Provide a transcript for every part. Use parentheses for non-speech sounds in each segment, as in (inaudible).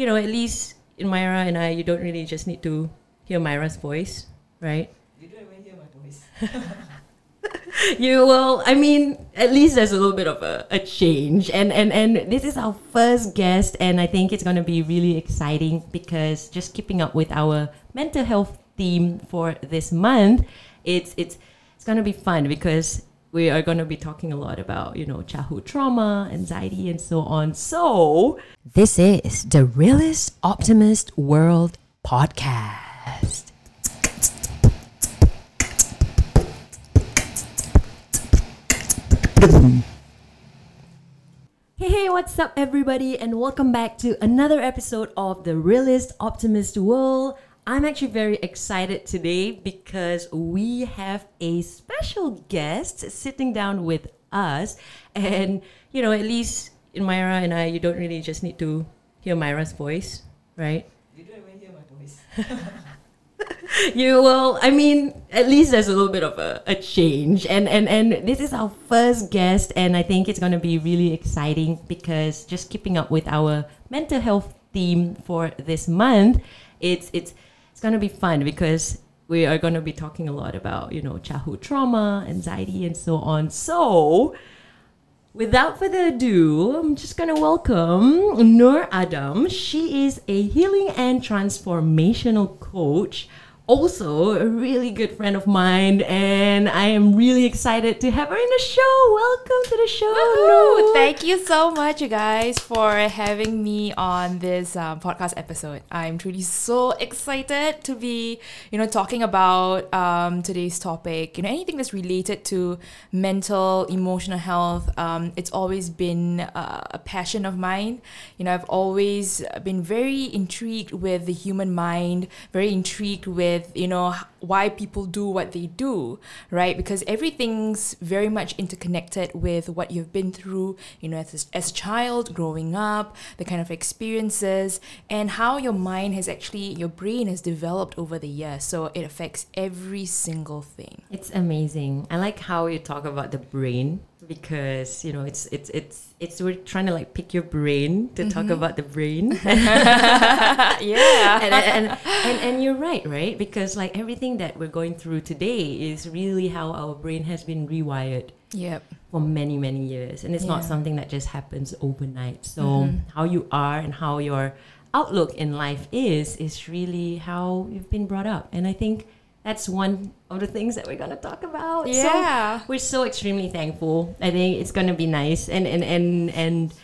you know, at least in Myra and I, you don't really just need to hear Myra's voice, right? You don't even hear my voice. (laughs) you will i mean at least there's a little bit of a, a change and and and this is our first guest and i think it's going to be really exciting because just keeping up with our mental health theme for this month it's it's it's going to be fun because we are going to be talking a lot about you know childhood trauma anxiety and so on so this is the realist optimist world podcast Hey, hey, what's up, everybody, and welcome back to another episode of the Realist Optimist World. I'm actually very excited today because we have a special guest sitting down with us. And, you know, at least in Myra and I, you don't really just need to hear Myra's voice, right? You don't even hear my voice. (laughs) (laughs) you will i mean at least there's a little bit of a, a change and and and this is our first guest and i think it's going to be really exciting because just keeping up with our mental health theme for this month it's it's it's going to be fun because we are going to be talking a lot about you know childhood trauma anxiety and so on so Without further ado, I'm just gonna welcome Nur Adam. She is a healing and transformational coach, also a really good friend of mine, and I am really excited to have her in the show. Welcome to the show. Woohoo! Thank you so much, you guys, for having me on this um, podcast episode. I'm truly so excited to be, you know, talking about um, today's topic. You know, anything that's related to mental, emotional health. Um, it's always been uh, a passion of mine. You know, I've always been very intrigued with the human mind, very intrigued with, you know, why people do what they do, right? Because everything's very much interconnected with what you've been through, you know, as, as a child, growing up, the kind of experiences, and how your mind has actually, your brain has developed over the years. So it affects every single thing. It's amazing. I like how you talk about the brain because you know it's it's it's it's we're trying to like pick your brain to talk mm-hmm. about the brain. (laughs) yeah. (laughs) and, and, and, and you're right, right? Because like everything that we're going through today is really how our brain has been rewired Yep. for many, many years. And it's not something that just happens overnight. So mm-hmm. how you are and how your outlook in life is, is really how you've been brought up. And I think that's one of the things that we're gonna talk about. Yeah. So we're so extremely thankful. I think it's gonna be nice and and and and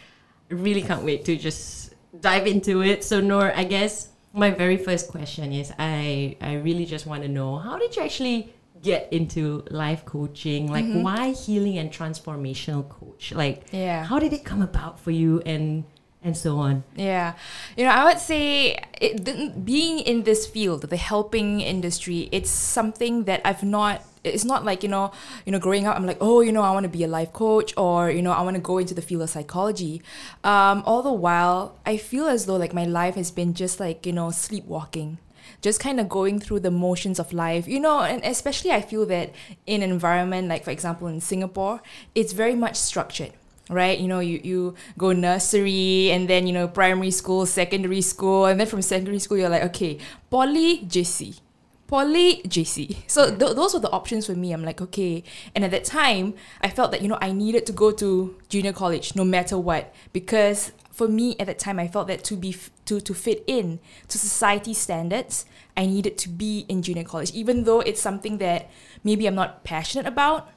really can't wait to just dive into it. So Nur, I guess my very first question is I I really just want to know how did you actually get into life coaching? Like mm-hmm. why healing and transformational coach? Like Yeah. how did it come about for you and and so on? Yeah, you know, I would say it, being in this field, the helping industry, it's something that I've not. It's not like you know, you know, growing up, I'm like, oh, you know, I want to be a life coach, or you know, I want to go into the field of psychology. Um, all the while, I feel as though like my life has been just like you know, sleepwalking just kind of going through the motions of life you know and especially i feel that in an environment like for example in singapore it's very much structured right you know you, you go nursery and then you know primary school secondary school and then from secondary school you're like okay poly jc poly JC. So th- those were the options for me. I'm like, okay. And at that time, I felt that, you know, I needed to go to junior college no matter what. Because for me at that time, I felt that to be f- to, to fit in to society standards, I needed to be in junior college, even though it's something that maybe I'm not passionate about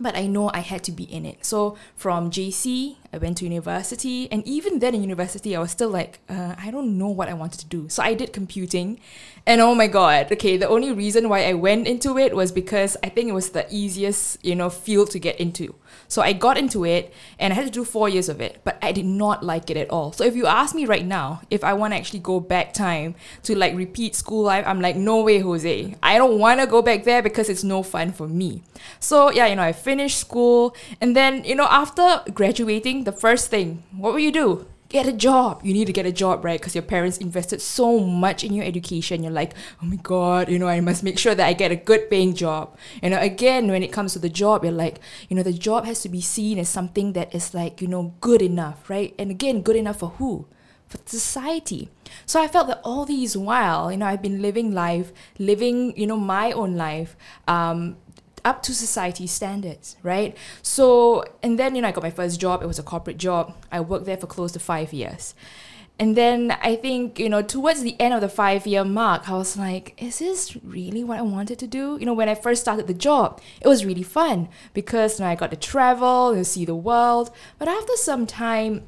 but I know I had to be in it. So from JC, I went to university, and even then in university, I was still like, uh, I don't know what I wanted to do. So I did computing, and oh my god, okay, the only reason why I went into it was because I think it was the easiest, you know, field to get into. So I got into it, and I had to do four years of it, but I did not like it at all. So if you ask me right now if I want to actually go back time to like repeat school life, I'm like, no way, Jose. I don't want to go back there because it's no fun for me. So yeah, you know, I finished school, and then you know, after graduating, the first thing, what will you do? Get a job. You need to get a job, right? Because your parents invested so much in your education. You're like, oh my god, you know, I must make sure that I get a good paying job. You know, again, when it comes to the job, you're like, you know, the job has to be seen as something that is like, you know, good enough, right? And again, good enough for who? for society. So I felt that all these while, you know, I've been living life, living, you know, my own life, um, up to society standards, right? So, and then, you know, I got my first job. It was a corporate job. I worked there for close to five years. And then I think, you know, towards the end of the five year mark, I was like, is this really what I wanted to do? You know, when I first started the job, it was really fun because you know, I got to travel and see the world. But after some time,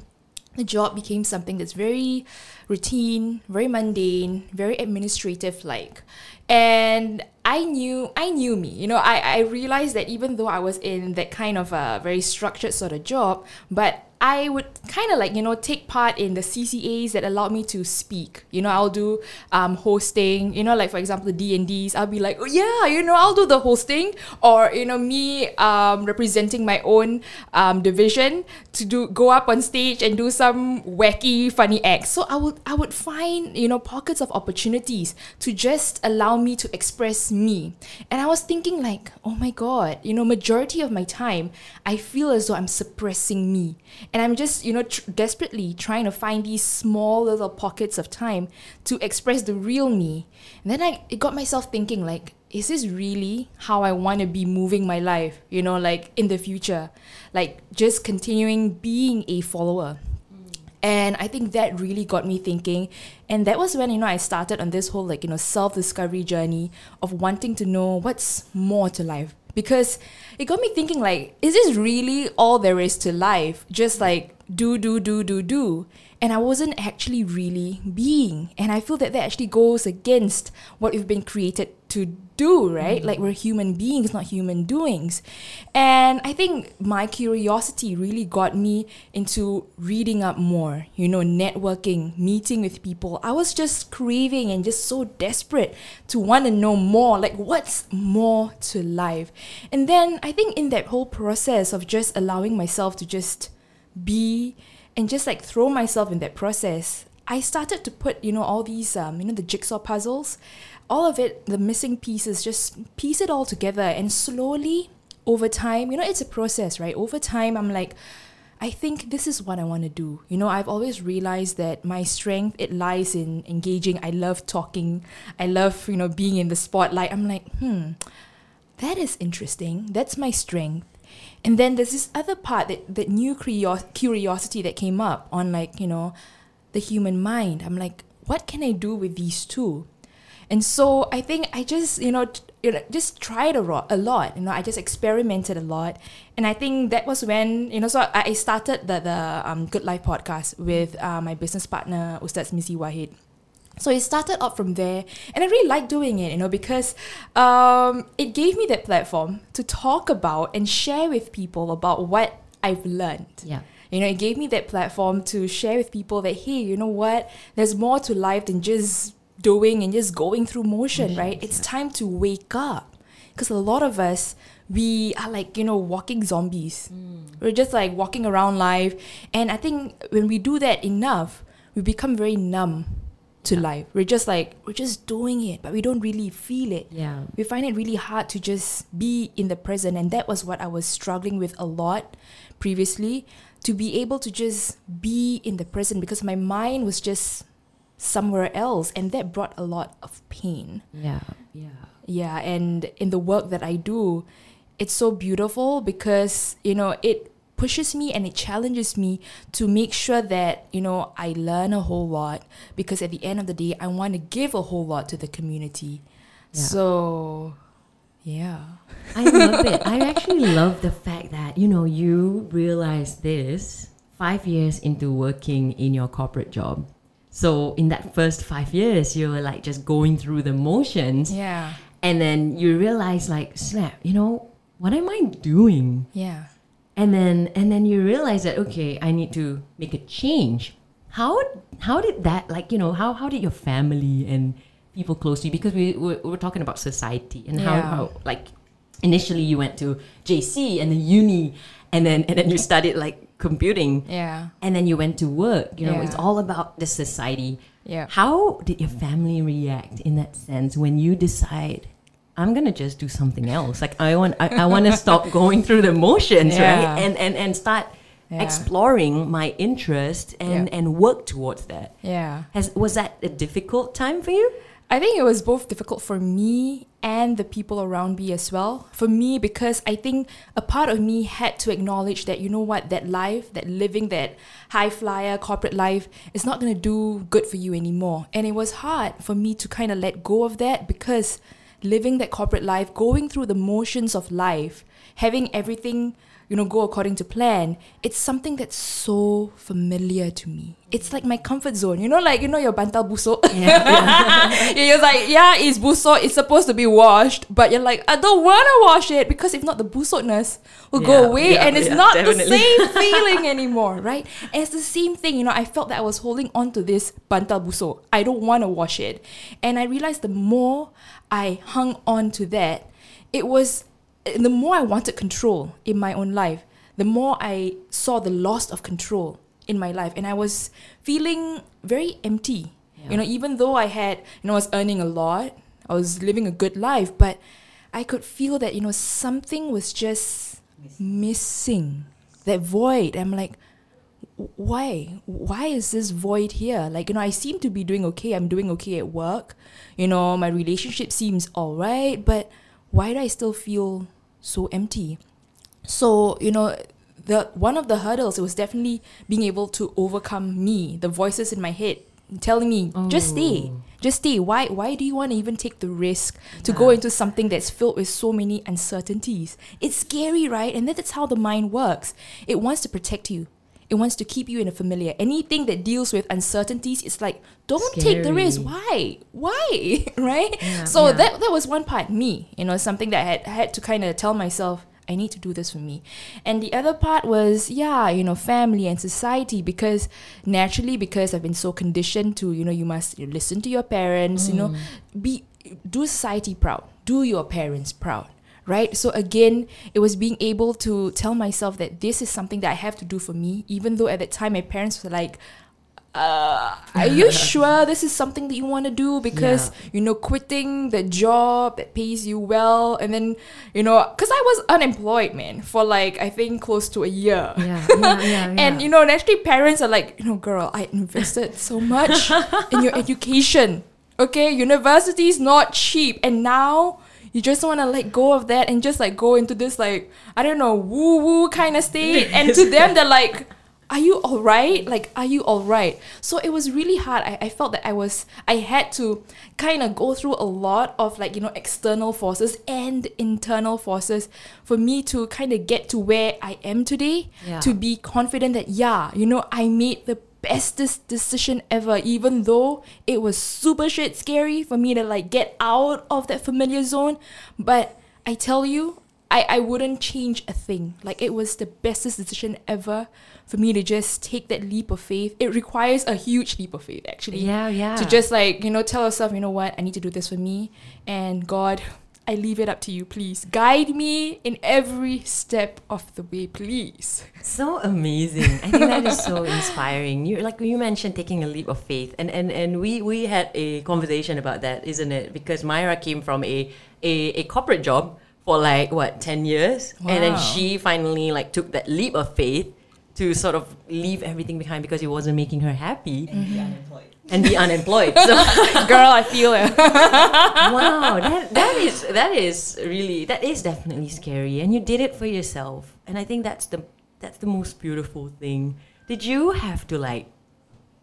the job became something that's very routine, very mundane, very administrative like. And I knew I knew me. You know, I, I realized that even though I was in that kind of a very structured sort of job, but I would kind of like, you know, take part in the CCAs that allowed me to speak. You know, I'll do um, hosting, you know, like for example, the D&Ds, I'll be like, oh yeah, you know, I'll do the hosting or, you know, me um, representing my own um, division to do go up on stage and do some wacky, funny acts. So I would, I would find, you know, pockets of opportunities to just allow me to express me. And I was thinking like, oh my God, you know, majority of my time, I feel as though I'm suppressing me and I'm just, you know, tr- desperately trying to find these small little pockets of time to express the real me. And then I it got myself thinking, like, is this really how I want to be moving my life, you know, like in the future? Like, just continuing being a follower. And I think that really got me thinking. And that was when, you know, I started on this whole, like, you know, self discovery journey of wanting to know what's more to life because it got me thinking like is this really all there is to life just like do do do do do and I wasn't actually really being. And I feel that that actually goes against what we've been created to do, right? Mm-hmm. Like we're human beings, not human doings. And I think my curiosity really got me into reading up more, you know, networking, meeting with people. I was just craving and just so desperate to want to know more, like what's more to life. And then I think in that whole process of just allowing myself to just be and just like throw myself in that process i started to put you know all these um, you know the jigsaw puzzles all of it the missing pieces just piece it all together and slowly over time you know it's a process right over time i'm like I think this is what I want to do. You know, I've always realized that my strength it lies in engaging. I love talking. I love, you know, being in the spotlight. I'm like, "Hmm, that is interesting. That's my strength." And then there's this other part that that new curiosity that came up on like you know the human mind. I'm like, what can I do with these two? And so I think I just you know, you know just tried a, ro- a lot. You know, I just experimented a lot, and I think that was when you know. So I started the the um, Good Life podcast with uh, my business partner Ustaz Mizi Wahid. So it started up from there, and I really like doing it, you know, because um, it gave me that platform to talk about and share with people about what I've learned. Yeah. You know, it gave me that platform to share with people that, hey, you know what? There's more to life than just doing and just going through motion, right? It's yeah. time to wake up. Because a lot of us, we are like, you know, walking zombies. Mm. We're just like walking around life. And I think when we do that enough, we become very numb to life. We're just like we're just doing it, but we don't really feel it. Yeah. We find it really hard to just be in the present and that was what I was struggling with a lot previously to be able to just be in the present because my mind was just somewhere else and that brought a lot of pain. Yeah. Yeah. Yeah, and in the work that I do, it's so beautiful because, you know, it pushes me and it challenges me to make sure that you know I learn a whole lot because at the end of the day I want to give a whole lot to the community. Yeah. So yeah. I love it. I actually love the fact that you know you realize this 5 years into working in your corporate job. So in that first 5 years you were like just going through the motions. Yeah. And then you realize like snap, you know, what am I doing? Yeah and then and then you realize that okay i need to make a change how how did that like you know how how did your family and people close to you because we, we, we were talking about society and how, yeah. how like initially you went to jc and then uni and then and then you studied like computing yeah and then you went to work you know yeah. it's all about the society yeah how did your family react in that sense when you decide I'm gonna just do something else. Like I want, I, I want to stop (laughs) going through the motions, yeah. right? And and and start Yeah. exploring my interest and and work towards that. Yeah. Has was that a difficult time for you? I think it was both difficult for me and the people around me as well. For me, because I think a part of me had to acknowledge that, you know what, that life, that living, that high flyer corporate life is not going to do good for you anymore. And it was hard for me to kind of let go of that because living that corporate life, going through the motions of life, having everything you know, go according to plan, it's something that's so familiar to me. It's like my comfort zone. You know, like, you know, your bantal busuk. (laughs) you're like, yeah, it's busuk. It's supposed to be washed. But you're like, I don't want to wash it because if not, the busukness will Yeah, go away. yeah, and it's yeah, not definitely. the same (laughs) feeling anymore, right? And it's the same thing. You know, I felt that I was holding on to this bantal busuk. I don't want to wash it. And I realized the more I hung on to that, it was the more I wanted control in my own life, the more I saw the loss of control in my life. And I was feeling very empty. Yeah. You know, even though I had, you know, I was earning a lot, I was living a good life, but I could feel that, you know, something was just missing. That void. I'm like, why why is this void here like you know i seem to be doing okay i'm doing okay at work you know my relationship seems all right but why do i still feel so empty? So you know the one of the hurdles it was definitely being able to overcome me the voices in my head telling me just stay Oh. just stay. Why why do you want to even take the risk to go into something that's filled with so many uncertainties? It's scary right? And that's how the mind works. It wants to protect you it wants to keep you in a familiar anything that deals with uncertainties it's like don't take the risk why why (laughs) right Yeah, so yeah. that that was one part me you know something that i had I had to kind of tell myself I need to do this for me. And the other part was, yeah, you know, family and society because naturally because I've been so conditioned to, you know, you must listen to your parents, you know, Mm. be do society proud. Do your parents proud. Right? So again, it was being able to tell myself that this is something that I have to do for me, even though at that time my parents were like, uh, are you (laughs) sure this is something that you want to do? Because you know, quitting the job that pays you well, and then you know, because I was unemployed, man, for like I think close to a year. Yeah, yeah, (laughs) yeah, And you know, naturally, parents are like, you know, girl, I invested so much (laughs) in your education. Okay, university is not cheap, and now you just want to let go of that and just like go into this like I don't know woo woo kind of state. and to them, they're like, "Are you all right? Like, are you all right?" So it was really hard. I, I felt that I was I had to kind of go through a lot of like you know external forces and internal forces for me to kind of get to where I am today Yeah. to be confident that yeah you know i made the bestest decision ever even though it was super shit scary for me to like get out of that familiar zone. But i tell you i i wouldn't change a thing. Like it was the bestest decision ever for me to just take that leap of faith. It requires a huge leap of faith actually. Yeah, yeah. to just like you know tell yourself you know what? I need to do this for me. And god i leave it up to you please guide me in every step of the way please So amazing. I think that is so (laughs) inspiring. You like you mentioned taking a leap of faith, and and and we we had a conversation about that, isn't it? Because Myra came from a a, a corporate job for like what ten years, and then she finally like took that leap of faith to sort of leave everything behind because it wasn't making her happy and be unemployed. And be unemployed. So (laughs) girl i feel it (laughs) wow, that that is that is really that is definitely scary, and you did it for yourself, and I think that's the that's the most beautiful thing. Did you have to like,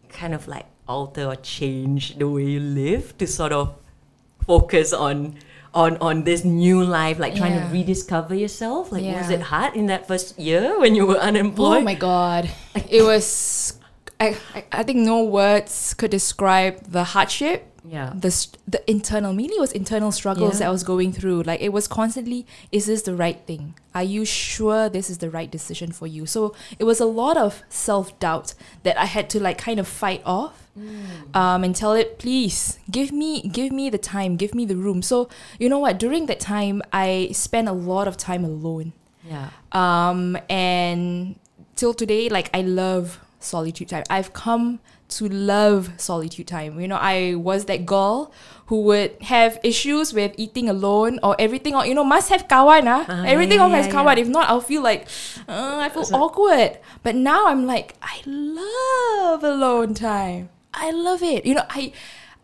kind of like alter or change the way you live to sort of focus on on on this new life, like trying Yeah. to rediscover yourself? Like, was it hard in that first year when you were oh unemployed? Oh my god. It was I, I I think no words could describe the hardship. Yeah. The the internal mainly it was internal struggles Yeah. that I was going through. Like it was constantly, is this the right thing? Are you sure this is the right decision for you? So it was a lot of self doubt that I had to like kind of fight off um, and tell it, please give me give me the time, give me the room. So you know what? During that time, I spent a lot of time alone Yeah. um and till today like i love solitude time i've come to love solitude time. You know, I was that girl who would have issues with eating alone or everything. Or you know, must have kawan. Ah, Ah, everything yeah, has yeah, kawan. yeah. If not, I'll feel like uh, I feel So- awkward. But now I'm like, I love alone time. I love it. You know, I,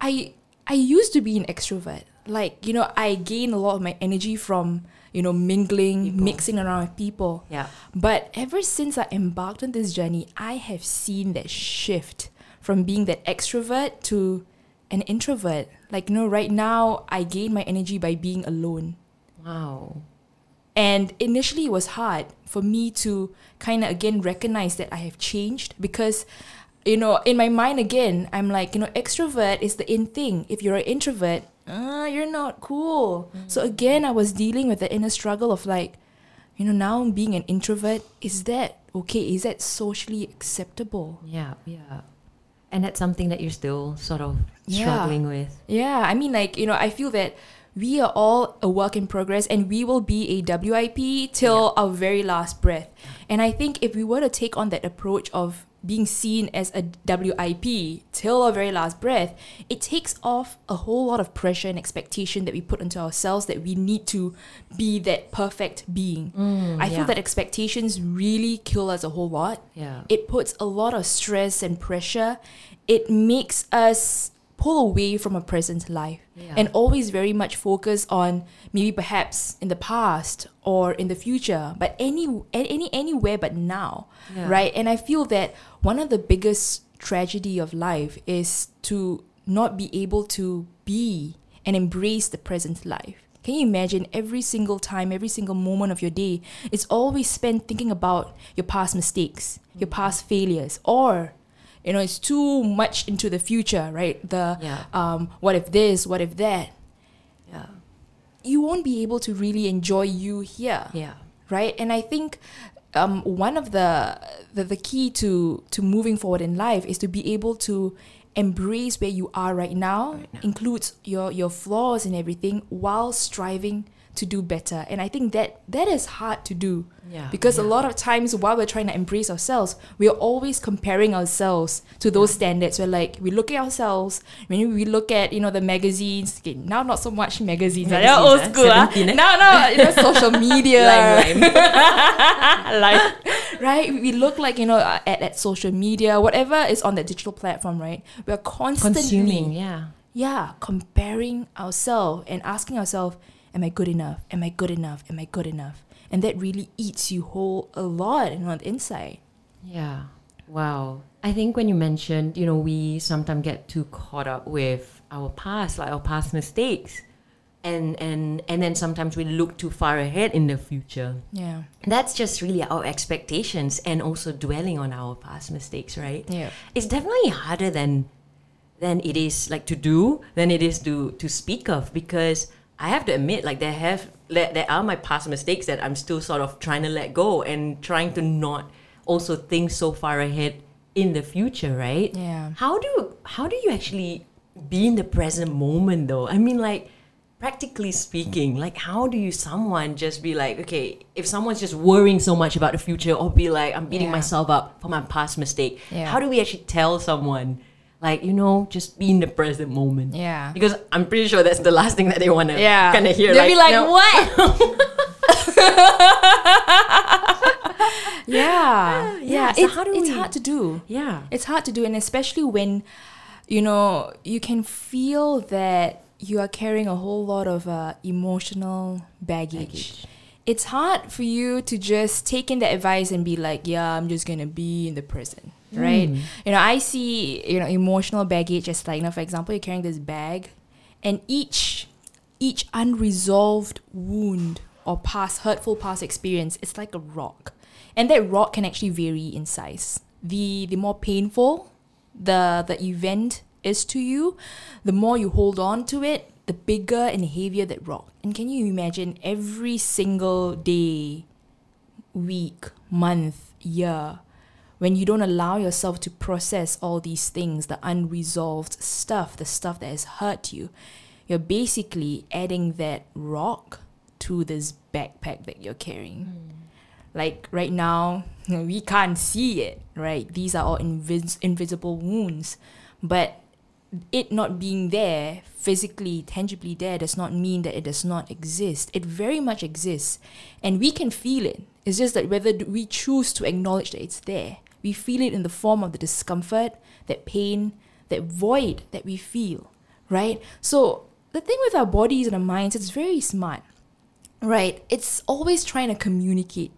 I, I used to be an extrovert. Like you know, I gain a lot of my energy from you know mingling, People. mixing around with people. Yeah. But ever since I embarked on this journey, I have seen that shift from being that extrovert to an introvert. Like, you know, right now, I gain my energy by being alone. Wow. And initially, it was hard for me to kind of again recognize that I have changed because, you know, in my mind, again, I'm like, you know, extrovert is the in thing. If you're an introvert, uh, you're not cool. So again, I was dealing with the inner struggle of like, you know, now being an introvert, is that okay? Is that socially acceptable? Yeah. Yeah. And that's something that you're still sort of Yeah. struggling with. Yeah, I mean, like, you know, I feel that we are all a work in progress and we will be a WIP till our very last breath. And I think if we were to take on that approach of being seen as a WIP till our very last breath, it takes off a whole lot of pressure and expectation that we put onto ourselves that we need to be that perfect being. Mm, I feel yeah. that expectations really kill us a whole lot Yeah. it puts a lot of stress and pressure. It makes us pull away from a present life Yeah. and always very much focus on maybe perhaps in the past or in the future, but any any anywhere but now, Yeah. right? And I feel that one of the biggest tragedy of life is to not be able to be and embrace the present life. Can you imagine every single time, every single moment of your day is always spent thinking about your past mistakes, your mm. past failures, or you know, it's too much into the future, right? The Yeah. um, what if this, what if that? Yeah. You won't be able to really enjoy you here Yeah. right? And I think um, one of the, the the key to to moving forward in life is to be able to embrace where you are right now, Right now. includes your your flaws and everything, while striving to do better. And I think that that is hard to do Yeah. because a lot of times while we're trying to embrace ourselves, we are always comparing ourselves to those standards. We're like we look at ourselves when we look at you know the magazines. Okay, now not so much magazines. Magazines, They're old school. 17, eh? Now, now you know social (laughs) media Lime, lime. (laughs) like right we look like you know uh, at, at social media whatever is on that digital platform right we're constantly Consuming. Yeah. yeah comparing ourselves and asking ourselves am i good enough am i good enough am i good enough and that really eats you whole a lot and on the inside Yeah. Wow. I think when you mentioned, you know, we sometimes get too caught up with our past, like our past mistakes. And and and then sometimes we look too far ahead in the future. yeah That's just really our expectations and also dwelling on our past mistakes, right? yeah It's definitely harder than than it is like to do than it is to to speak of because I have to admit like there have there, there are my past mistakes that I'm still sort of trying to let go and trying to not also think so far ahead in the future, right? yeah How do how do you actually be in the present moment though? I mean like practically speaking, like how do you someone just be like, okay, if someone's just worrying so much about the future or be like I'm beating Yeah. myself up for my past mistake, Yeah. how do we actually tell someone like, you know, just be in the present moment? yeah Because I'm pretty sure that's the last thing that they want to Yeah. kind of hear. They'll be like, no. what? (laughs) yeah. yeah, so It's, how do it's we- hard to do. Yeah. It's hard to do, and especially when, you know, you can feel that you are carrying a whole lot of uh, emotional baggage. Baggage. It's hard for you to just take in that advice and be like, yeah, I'm just gonna be in the present, right? Mm. You know, I see, you know, emotional baggage as like, you know, for example, you're carrying this bag, and each each unresolved wound or past hurtful past experience, it's like a rock, and that rock can actually vary in size. The the more painful the the event is to you, the more you hold on to it, the bigger and heavier that rock. And can you imagine every single day, week, month, year, when you don't allow yourself to process all these things, the unresolved stuff, the stuff that has hurt you, you're basically adding that rock to this backpack that you're carrying. Hmm. like right now, (laughs) we can't see it, right? These are all invis- invisible wounds. But it not being there, physically, tangibly there, does not mean that it does not exist. It very much exists. And we can feel it. It's just that whether we choose to acknowledge that it's there, we feel it in the form of the discomfort, that pain, that void that we feel, right? So the thing with our bodies and our minds, it's very smart, right? It's always trying to communicate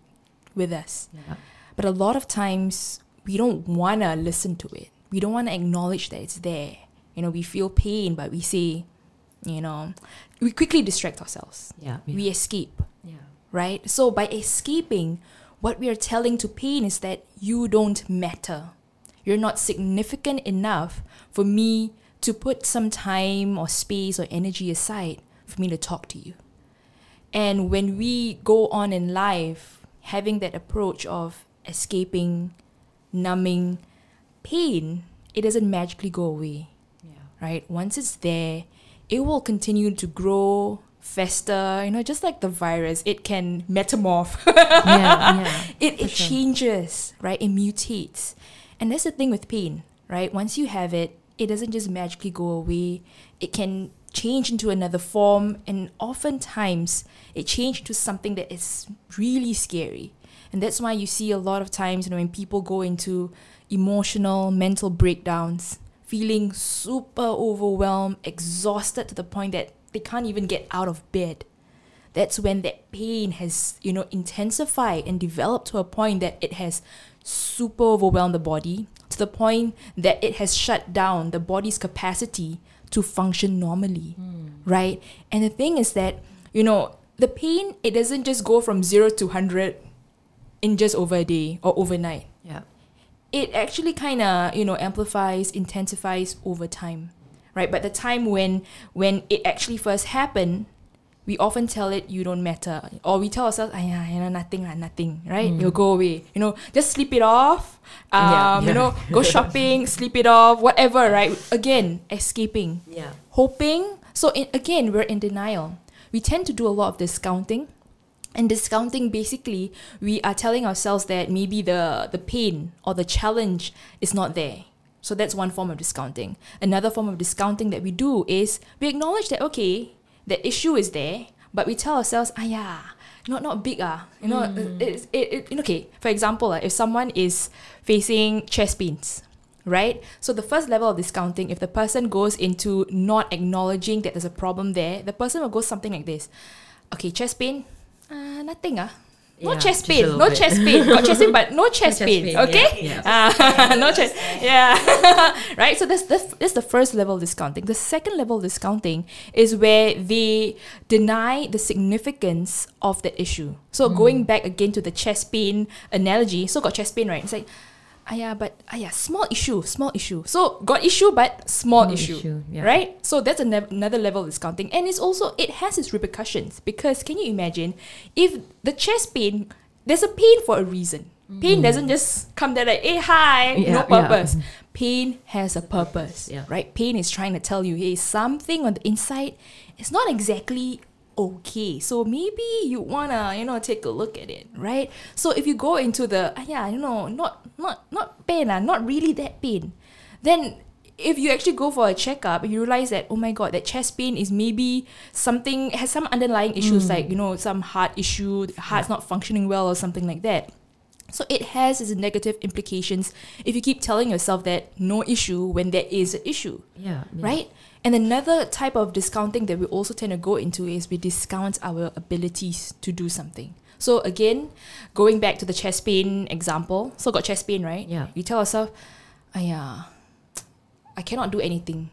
with us. Yeah. But a lot of times we don't want to listen to it. We don't want to acknowledge that it's there. You know, we feel pain, but we say, you know, we quickly distract ourselves. Yeah. We escape, yeah. right? So by escaping, what we are telling to pain is that you don't matter. You're not significant enough for me to put some time or space or energy aside for me to talk to you. And when we go on in life having that approach of escaping, numbing, pain, it doesn't magically go away, Yeah. right? Once it's there, it will continue to grow, fester, you know, just like the virus, it can metamorph. (laughs) yeah. Yeah. it, it sure. changes, right? It mutates. And that's the thing with pain, right? Once you have it, it doesn't just magically go away. It can change into another form, and oftentimes it changes to something that is really scary. And that's why you see a lot of times, you know, when people go into emotional, mental breakdowns, feeling super overwhelmed, exhausted to the point that they can't even get out of bed. That's when that pain has you know intensified and developed to a point that it has super overwhelmed the body to the point that it has shut down the body's capacity to function normally hmm. right? And the thing is that you know the pain it doesn't just go from 0 to 100 in just over a day or overnight. Yeah. it actually kind of you know amplifies intensifies over time right but the time when when it actually first happened we often tell it you don't matter or we tell ourselves ah, yeah, you know nothing lah, nothing right you'll go away you know just sleep it off um, Yeah, you know go (laughs) shopping sleep it off whatever right again escaping Yeah. hoping. So in, again, we're in denial. We tend to do a lot of discounting. And discounting basically, we are telling ourselves that maybe the, the pain or the challenge is not there. So that's one form of discounting. Another form of discounting that we do is we acknowledge that okay, the issue is there, but we tell ourselves, ah yeah, not not big ah. You know, it's it, it, okay. For example, ah, if someone is facing chest pains, right? So the first level of discounting, if the person goes into not acknowledging that there's a problem there, the person will go something like this. Okay, chest pain, uh, nothing ah. No Yeah, chest pain, no bit. chest pain. Got chest pain, but no (laughs) chest, chest pain. pain, Okay, yeah, (laughs) Ah, no chest. Yeah, (laughs) right. So that's the that's the first level of discounting. The second level of discounting is where they deny the significance of the issue. So Mm. going back again to the chest pain analogy. So got chest pain, right? It's like, ah but yeah, small issue, small issue. So got issue, but small Small issue, issue, yeah. right? So that's ano- another level of discounting, and it's also it has its repercussions because can you imagine if the chest pain, there's a pain for a reason. Pain doesn't just come there like, hey, hi, Mm. Yeah, no yeah. purpose. Pain has a purpose, Yeah. right? Pain is trying to tell you, hey, something on the inside is not exactly okay. So maybe you wanna, you know, take a look at it, right? So if you go into the, ah, yeah, you know, not not not pain, ah, not really that pain, then if you actually go for a checkup, you realize that oh my god, that chest pain is maybe something has some underlying issues like you know some heart issue, the heart's not functioning well or something like that. So it has its negative implications if you keep telling yourself that no issue when there is an issue Yeah. yeah. right? And another type of discounting that we also tend to go into is we discount our abilities to do something. So again, going back to the chest pain example, so got chest pain, right? Yeah. You tell yourself, "Ah yeah, I cannot do anything.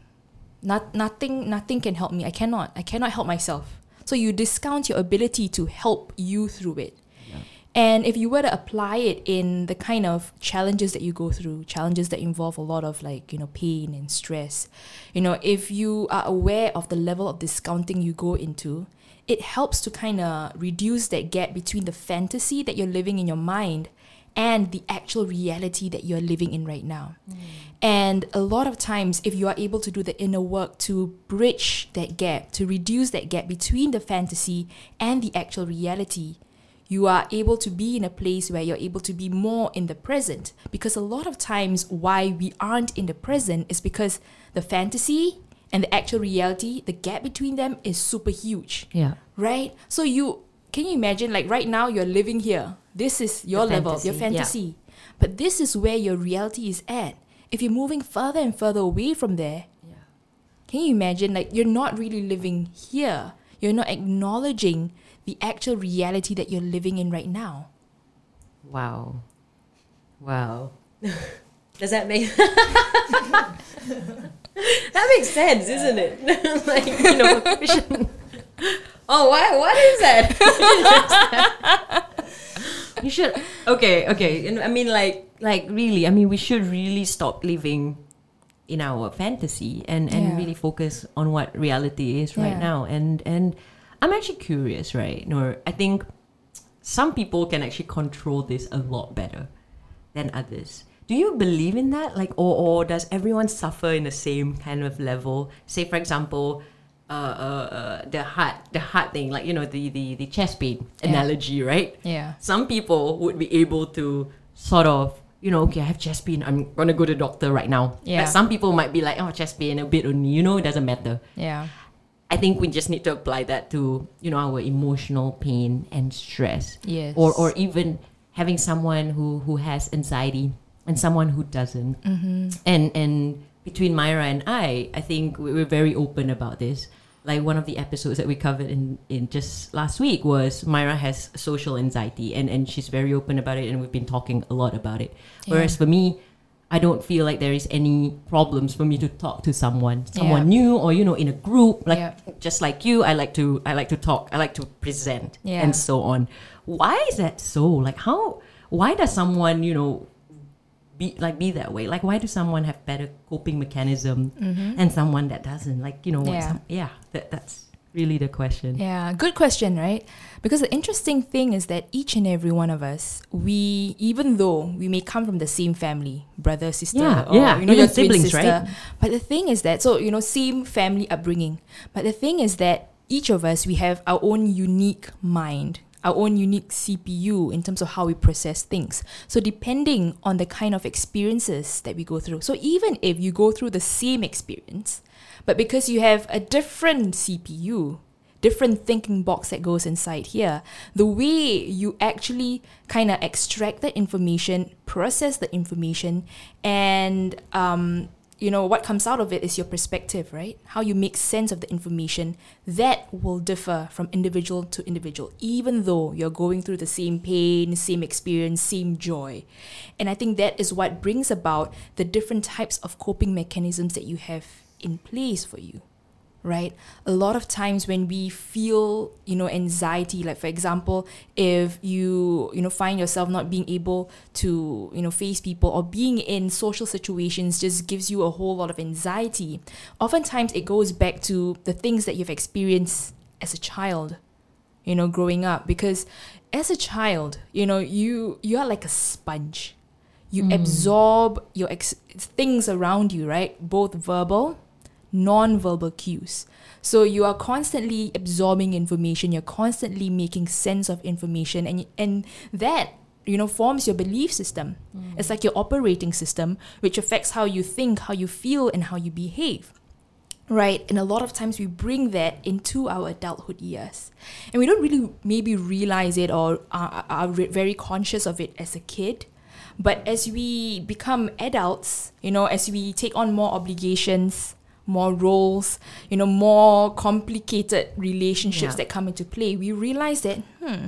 Not nothing nothing can help me. I cannot. I cannot help myself." So you discount your ability to help you through it. And if you were to apply it in the kind of challenges that you go through, challenges that involve a lot of like, you know, pain and stress, you know, if you are aware of the level of discounting you go into, it helps to kind of reduce that gap between the fantasy that you're living in your mind and the actual reality that you're living in right now. Mm. And a lot of times, if you are able to do the inner work to bridge that gap, to reduce that gap between the fantasy and the actual reality, you are able to be in a place where you're able to be more in the present. Because a lot of times, why we aren't in the present is because the fantasy and the actual reality, the gap between them is super huge, Yeah. right? So you can you imagine like right now you're living here. This is your The level, your fantasy, yeah. fantasy. But this is where your reality is at. If you're moving further and further away from there, Yeah. can you imagine like you're not really living here? You're not acknowledging the actual reality that you're living in right now. Wow. Wow. (laughs) Does that make (laughs) That makes sense, isn't it? (laughs) like, you know, we should Oh, why what is that? you should Okay, okay. And I mean like like really, I mean we should really stop living in our fantasy and and Yeah. really focus on what reality is right Yeah. now. And and I'm actually curious, right? Nur I think some people can actually control this a lot better than others. Do you believe in that? Like, or, or does everyone suffer in the same kind of level? Say, for example, uh, uh, uh, the heart, the heart thing, like you know, the the the chest pain Yeah. analogy, right? Yeah. Some people would be able to sort of, you know, okay, I have chest pain. I'm gonna go to the doctor right now. Yeah. But some people might be like, oh, chest pain a bit only. You know, it doesn't matter. Yeah. I think we just need to apply that to you know our emotional pain and stress. Yes. or or even having someone who who has anxiety and someone who doesn't. Mm-hmm. and and between Myra and I I think we- we're very open about this. Like one of the episodes that we covered in in just last week was Myra has social anxiety and and she's very open about it and we've been talking a lot about it. Whereas for me I don't feel like there is any problems for me to talk to someone someone new or you know in a group like Yeah. just like you I like to I like to talk I like to present Yeah. and so on why is that so like how why does someone you know be like be that way like why do someone have better coping mechanism and someone that doesn't like you know Mm-hmm. Yeah. some, yeah that, that's really the question Yeah, good question, right? Because the interesting thing is that each and every one of us, we even though we may come from the same family, brother, sister, Yeah, or yeah, you know even your siblings, sister, right? but the thing is that so you know same family upbringing, but the thing is that each of us we have our own unique mind. Our own unique CPU in terms of how we process things. So, depending on the kind of experiences that we go through. So, even if you go through the same experience, but because you have a different CPU, different thinking box that goes inside here, the way you actually kind of extract the information, process the information, and um, you know what comes out of it is your perspective, right? How you make sense of the information that will differ from individual to individual, even though you're going through the same pain, same experience, same joy. And I think that is what brings about the different types of coping mechanisms that you have in place for you right? A lot of times when we feel you know anxiety like for example if you you know find yourself not being able to you know face people or being in social situations just gives you a whole lot of anxiety oftentimes it goes back to the things that you've experienced as a child you know growing up. Because as a child you know you you are like a sponge. You mm. absorb your ex- things around you right? Both verbal non-verbal cues. So you are constantly absorbing information you're constantly making sense of information and and that you know forms your belief system. Mm. It's like your operating system which affects how you think how you feel and how you behave. Right? And a lot of times we bring that into our adulthood years. And we don't really maybe realize it or are, are re- very conscious of it as a kid. But as we become adults you know as we take on more obligations more roles you know more complicated relationships Yeah. that come into play we realize that hmm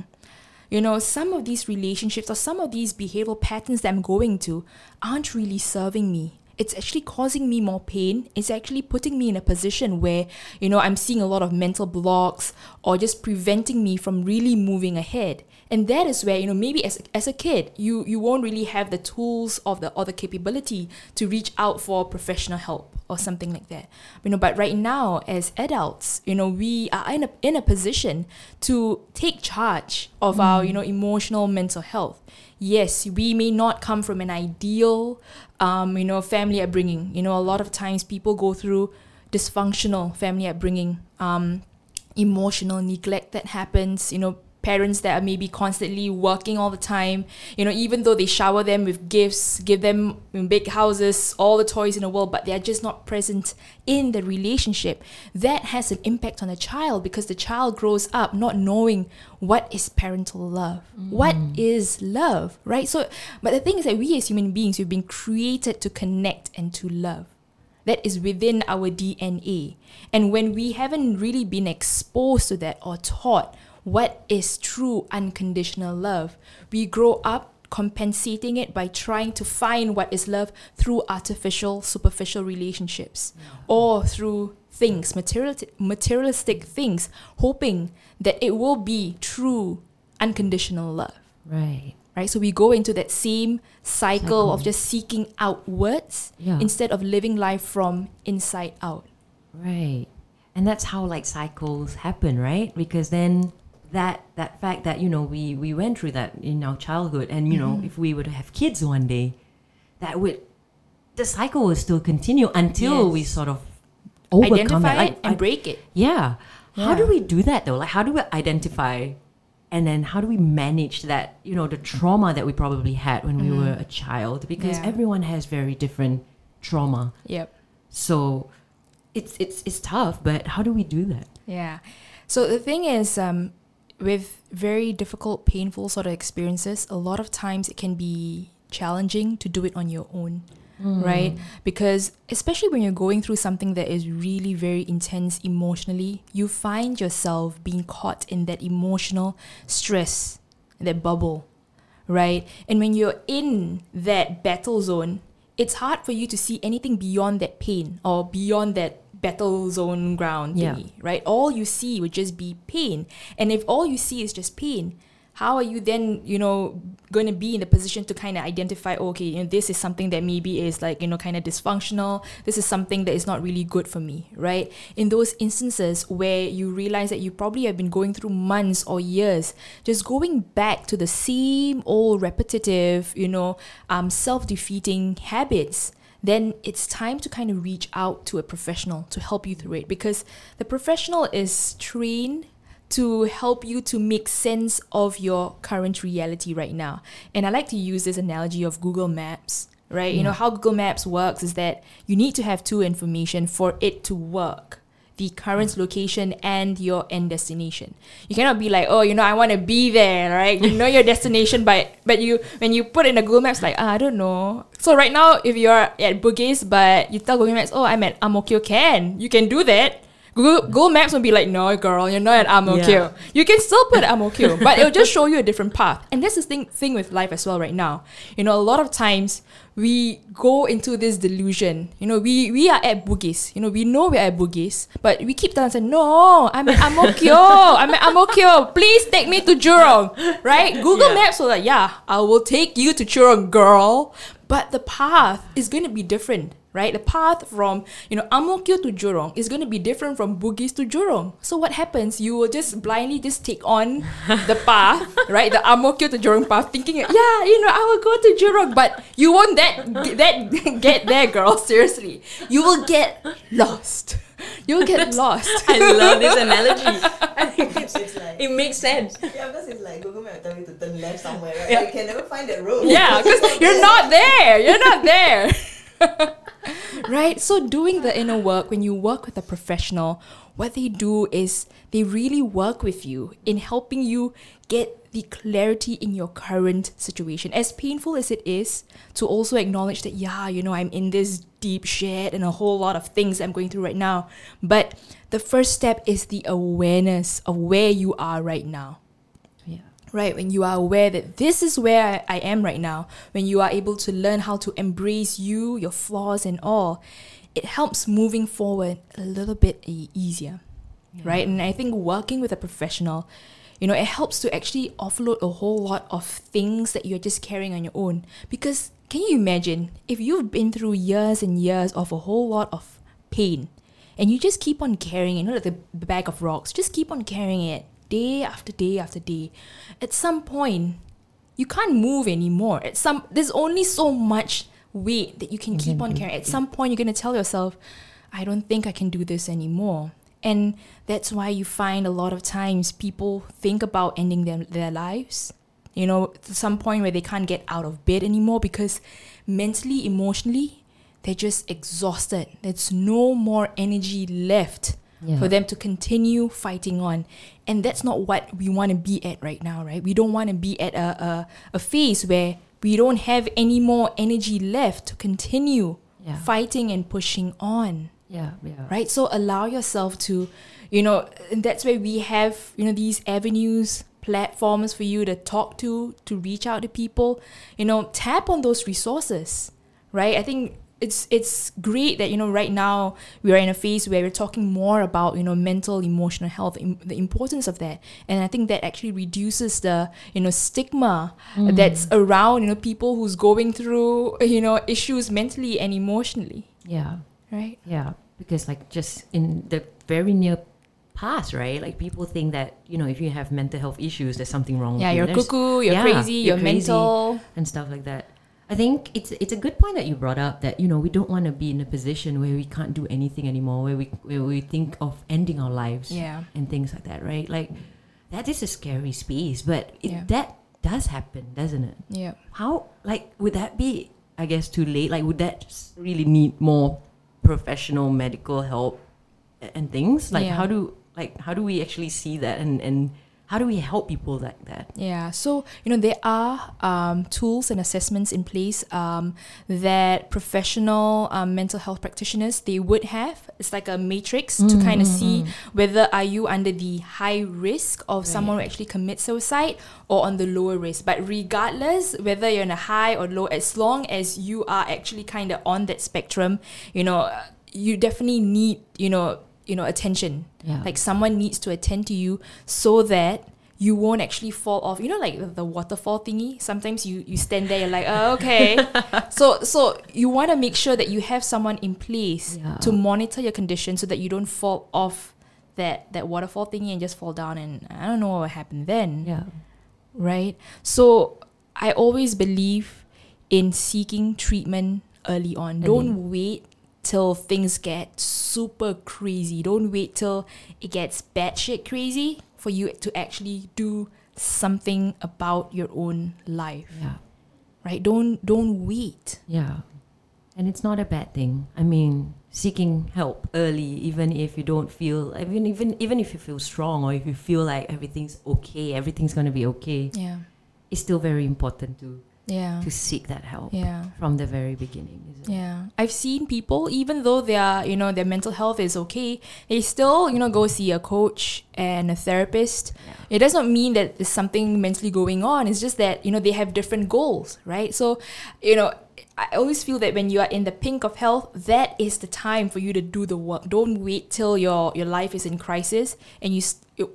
you know some of these relationships or some of these behavioral patterns that i'm going to aren't really serving me it's actually causing me more pain. It's actually putting me in a position where you know i'm seeing a lot of mental blocks or just preventing me from really moving ahead. And that is where you know maybe as, as a kid you you won't really have the tools of the or the capability to reach out for professional help or something like that. You know but right now as adults you know we are in a, in a position to take charge of our mm. you know emotional mental health. Yes we may not come from an ideal um, you know family upbringing. You know a lot of times people go through dysfunctional family upbringing um, emotional neglect that happens you know parents that are maybe constantly working all the time. You know, even though they shower them with gifts, give them big houses, all the toys in the world, but they're just not present in the relationship. That has an impact on the child because the child grows up not knowing what is parental love. What mm. is love, right? So, but the thing is that we as human beings, we've been created to connect and to love that is within our DNA. And when we haven't really been exposed to that or taught what is true unconditional love, we grow up compensating it by trying to find what is love through artificial, superficial relationships or through things, materialistic, materialistic things, hoping that it will be true unconditional love Right. right? So we go into that same cycle, Cycle. of just seeking outwards Yeah. instead of living life from inside out. Right. And that's how like cycles happen, right? Because then that that fact that, you know, we we went through that in our childhood and you know, if we were to have kids one day, that would the cycle will still continue until Yes. we sort of overcome Identify it. Like, and I- break it. yeah. How do we do that though? Like how do we identify and then how do we manage that, you know, the trauma that we probably had when we were a child? Because Mm-hmm. Yeah. everyone has very different trauma. Yep. So it's it's it's tough, but how do we do that? Yeah. So the thing is, um, with very difficult, painful sort of experiences, a lot of times it can be challenging to do it on your own. Hmm. Right? Because especially when you're going through something that is really very intense emotionally, you find yourself being caught in that emotional stress, that bubble, right? And when you're in that battle zone, it's hard for you to see anything beyond that pain or beyond that battle zone ground Yeah. thingy, right? All you see would just be pain. And if all you see is just pain, how are you then, you know, going to be in the position to kind of identify, okay, you know, this is something that maybe is like, you know, kind of dysfunctional. This is something that is not really good for me, right? In those instances where you realize that you probably have been going through months or years, just going back to the same old repetitive, you know, um, self defeating habits then it's time to kind of reach out to a professional to help you through it because the professional is trained to help you to make sense of your current reality right now. And I like to use this analogy of Google Maps, right? You know, mm. how Google Maps works is that you need to have two information for it to work the current location and your end destination. You cannot be like, oh, you know, I want to be there, right? You know your destination, but but you when you put in a Google Maps, like, ah, I don't know. So right now, if you're at Bugis, but you tell Google Maps, oh, I'm at Ang Mo Kio, can you can do that? Google, Google Maps will be like, no, girl, you're not at Ang Mo Kio. Yeah. You can still put Ang Mo Kio, but it'll just show you a different path. And that's the thing, thing with life as well right now. You know, a lot of times we go into this delusion. You know, we, we are at Bugis. You know, we know we're at Bugis, but we keep telling ourselves, no, I'm at Ang Mo Kio. I'm at Ang Mo Kio. Oh, oh, please take me to Jurong. Right? Google Yeah. Maps will like, yeah, I will take you to Jurong, girl. But the path is going to be different right? The path from, you know, Ang Mo Kio to Jurong is going to be different from Bugis to Jurong. So what happens? You will just blindly just take on the (laughs) path, right? The Ang Mo Kio to Jurong path, thinking, yeah, you know, I will go to Jurong, but you won't that that (laughs) get there, girl. (laughs) Seriously, you will get lost. You will get lost. I love this analogy. I think it's, It's like it makes sense. yeah, because it's like Google Map tell you to turn left somewhere, right? Yeah. But you can never find that road. Yeah, because you're not there. You're not there. (laughs) right? So, doing the inner work, when you work with a professional, what they do is they really work with you in helping you get the clarity in your current situation. As painful as it is to also acknowledge that, yeah, you know, I'm in this deep shit and a whole lot of things I'm going through right now. But the first step is the awareness of where you are right now. Right? When you are aware that this is where I am right now, when you are able to learn how to embrace you, your flaws, and all, it helps moving forward a little bit easier, right? And I think working with a professional, you know, it helps to actually offload a whole lot of things that you're just carrying on your own. Because can you imagine if you've been through years and years of a whole lot of pain and you just keep on carrying it, you know, like the bag of rocks, just keep on carrying it day after day after day. At some point, you can't move anymore. At some, there's only so much weight that you can keep on carrying. At some point, you're gonna tell yourself, "I don't think I can do this anymore." And that's why you find a lot of times people think about ending them, their lives, you know, to some point where they can't get out of bed anymore because mentally, emotionally, they're just exhausted. There's no more energy left Yeah. for them to continue fighting on. And that's not what we want to be at right now, right? We don't want to be at a, a, a phase where we don't have any more energy left to continue Yeah. fighting and pushing on Yeah, yeah. right so allow yourself to you know and that's where we have you know these avenues platforms for you to talk to to reach out to people you know tap on those resources right i think it's it's great that you know right now we are in a phase where we're talking more about you know mental emotional health im- the importance of that and i think that actually reduces the you know stigma mm. that's around you know people who's going through you know issues mentally and emotionally Yeah. right Yeah, because like just in the very near past, right? Like people think that you know if you have mental health issues, there's something wrong. Yeah, with you. you're There's- cuckoo, you're yeah, crazy, you're you're, crazy. mental. and stuff like that. I think it's it's a good point that you brought up that you know we don't want to be in a position where we can't do anything anymore, where we where we think of ending our lives Yeah. and things like that, right? Like that is a scary space, but it, Yeah. that does happen, doesn't it? Yeah. How like would that be? I guess too late. Like would that s- really need more professional medical help and things? Like Yeah. how do like how do we actually see that and and how do we help people like that? Yeah, so you know there are um, tools and assessments in place um, that professional um, mental health practitioners they would have. It's like a matrix to Mm, kind of mm, see mm. whether are you under the high risk of someone who actually commits suicide or on the lower risk. But regardless whether you're in a high or low, as long as you are actually kind of on that spectrum, you know, you definitely need you know you know attention. Yeah. Like someone needs to attend to you so that you won't actually fall off. You know, like the, waterfall thingy. Sometimes you you stand there, you're like, oh, okay. (laughs) so so you want to make sure that you have someone in place Yeah. to monitor your condition so that you don't fall off that that waterfall thingy and just fall down. And I don't know what will happen then yeah. right? So I always believe in seeking treatment early on. Don't wait till things get super crazy. Don't wait till it gets batshit crazy for you to actually do something about your own life, Yeah. right? Don't don't wait. Yeah. And it's not a bad thing. I mean, seeking help early, even if you don't feel, even even even if you feel strong or if you feel like everything's okay, everything's gonna be okay, Yeah, it's still very important to yeah, to seek that help yeah. from the very beginning. Yeah, I've seen people even though their you know their mental health is okay, they still you know go see a coach and a therapist. Yeah. It does not mean that there's something mentally going on. It's just that you know they have different goals, right? So, you know, I always feel that when you are in the pink of health, that is the time for you to do the work. Don't wait till your your life is in crisis and you.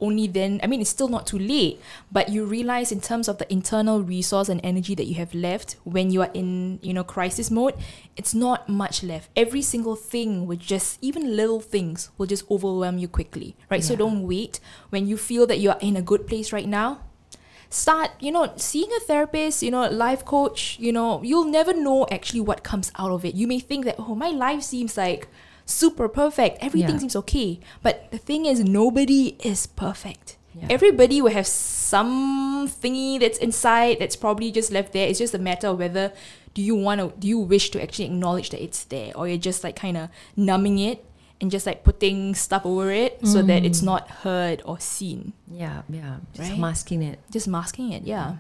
Only then i mean it's still not too late but you realize in terms of the internal resource and energy that you have left when you are in you know crisis mode it's not much left. Every single thing will just even little things will just overwhelm you quickly right? So don't wait. When you feel that you are in a good place right now start you know seeing a therapist you know life coach you know you'll never know actually what comes out of it. You may think that oh my life seems like super perfect everything Yeah. seems okay but the thing is nobody is perfect Yeah. everybody will have some thingy that's inside that's probably just left there it's just a matter of whether do you want to do you wish to actually acknowledge that it's there or you're just like kind of numbing it and just like putting stuff over it so that it's Mm. not heard or seen Yeah, yeah. Just Right? masking it. just masking it yeah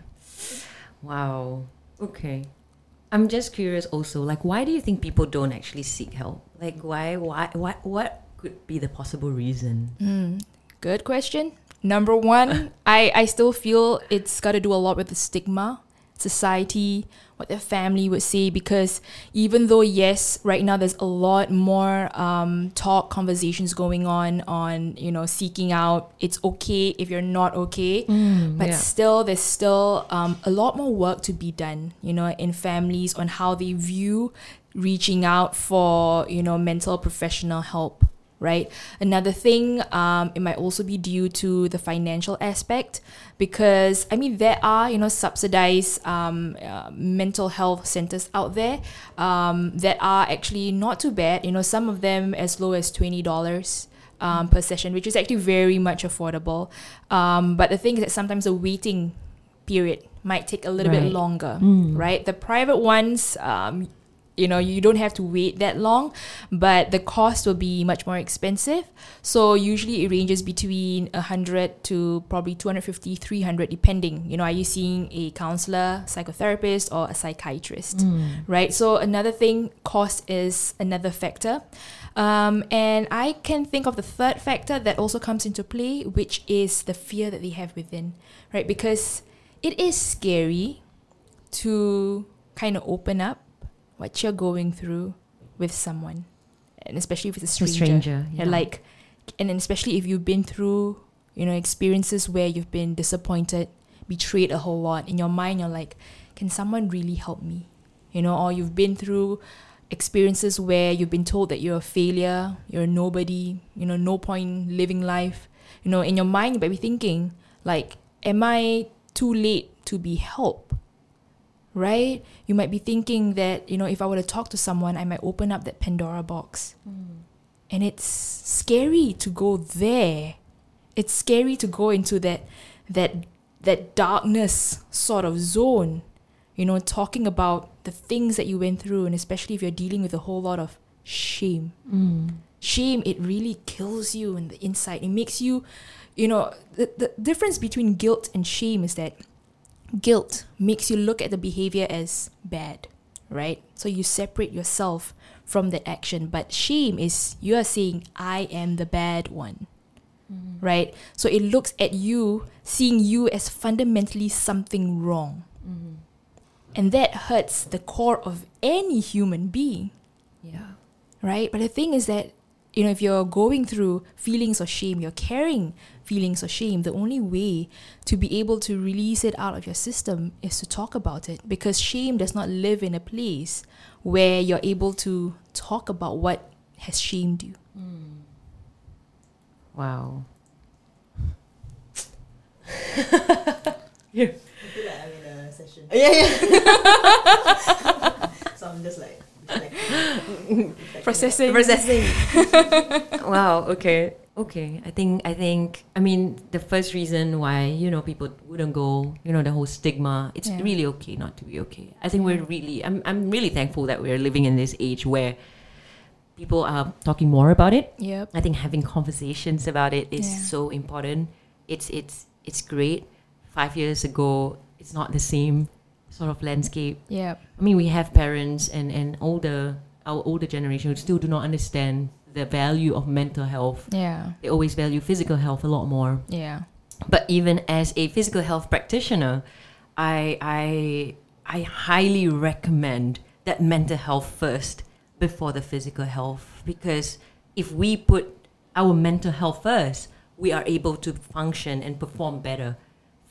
Wow. Okay. I'm just curious also, like why do you think people don't actually seek help? Like why why why what could be the possible reason? Mm, good question. Number one, (laughs) I, I still feel it's got to do a lot with the stigma, society, what their family would say. Because even though, yes, right now there's a lot more um, talk, conversations going on on, you know, seeking out, it's okay if you're not okay. But yeah. still, there's still um, a lot more work to be done, you know, in families on how they view reaching out for, you know, mental professional help, right? Another thing, um, it might also be due to the financial aspect because, I mean, there are, you know, subsidized um, uh, mental health centers out there um, that are actually not too bad, you know, some of them as low as $20 um, per session, which is actually very much affordable. Um, but the thing is that sometimes the waiting period might take a little bit longer, Mm. right? The private ones, um, you know, you don't have to wait that long, but the cost will be much more expensive. So usually it ranges between 100 to probably 250, 300, depending. You know, are you seeing a counselor, psychotherapist, or a psychiatrist? Mm. right? So another thing, cost is another factor. Um, and I can think of the third factor that also comes into play, which is the fear that they have within, right? Because it is scary to kind of open up what you're going through with someone, and especially if it's a A stranger. stranger. Yeah, like, and then especially if you've been through, you know, experiences where you've been disappointed, betrayed a whole lot. In your mind, you're like, can someone really help me? You know, or you've been through experiences where you've been told that you're a failure, you're a nobody, you know, no point living life. You know, in your mind, you might be thinking, like, am I too late to be helped? Right? You might be thinking that, you know, if I were to talk to someone, I might open up that Pandora box. And it's scary to go there. It's scary to go into that that that darkness sort of zone. You know, talking about the things that you went through and especially if you're dealing with a whole lot of shame. Mm. Shame, it really kills you in the inside. It makes you, you know, the, the difference between guilt and shame is that guilt makes you look at the behavior as bad, right? So you separate yourself from that action. But shame is you are saying, I am the bad one, mm. right? So it looks at you, seeing you as fundamentally something wrong. Mm-hmm. And that hurts the core of any human being Yeah. right? But the thing is that, you know, if you're going through feelings of shame, you're carrying feelings of shame, the only way to be able to release it out of your system is to talk about it because shame does not live in a place where you're able to talk about what has shamed you. Hmm. Wow. yeah. (laughs) (laughs) I feel like I'm in a session. Yeah, yeah. (laughs) So I'm just like reflecting. reflecting. (laughs) Processing. Processing. (laughs) wow. Okay. Okay. I think. I think. I mean, the first reason why you know people wouldn't go, you know, the whole stigma. It's Yeah. really okay not to be okay. I think we're really. I'm. I'm really thankful that we're living in this age where people are talking more about it. Yep. I think having conversations about it is Yeah. so important. It's it's it's great. Five years ago, it's not the same sort of landscape. Yeah. I mean, we have parents and and older our older generation who still do not understand the value of mental health. Yeah. They always value physical health a lot more. Yeah. But even as a physical health practitioner, I I I highly recommend that mental health first before the physical health because if we put our mental health first, we are able to function and perform better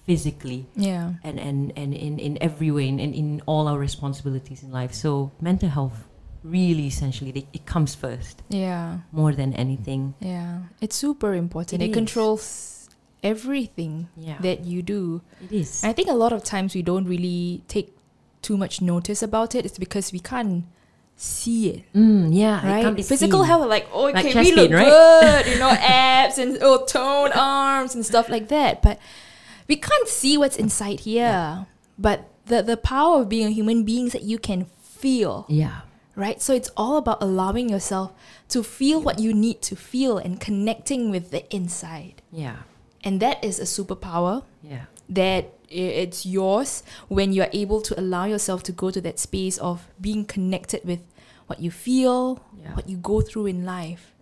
physically Yeah. and, and, and in, in every way and in, in all our responsibilities in life. So mental health really essentially they, it comes first Yeah. more than anything. Yeah. It's super important. It It, controls everything Yeah. that you do. it is. And I think a lot of times we don't really take too much notice about it. It's because we can't see it. Mm, yeah, it Right? be Physical seen. health, like, oh, Like okay, chest we look pain, right? good, you know, (laughs) abs and oh, toned arms and stuff like that. But we can't see what's inside here. But the, the power of being a human being is that you can feel, Yeah. right? So it's all about allowing yourself to feel what you need to feel and connecting with the inside. Yeah. And that is a superpower Yeah. that it's yours when you're able to allow yourself to go to that space of being connected with what you feel, Yeah. what you go through in life,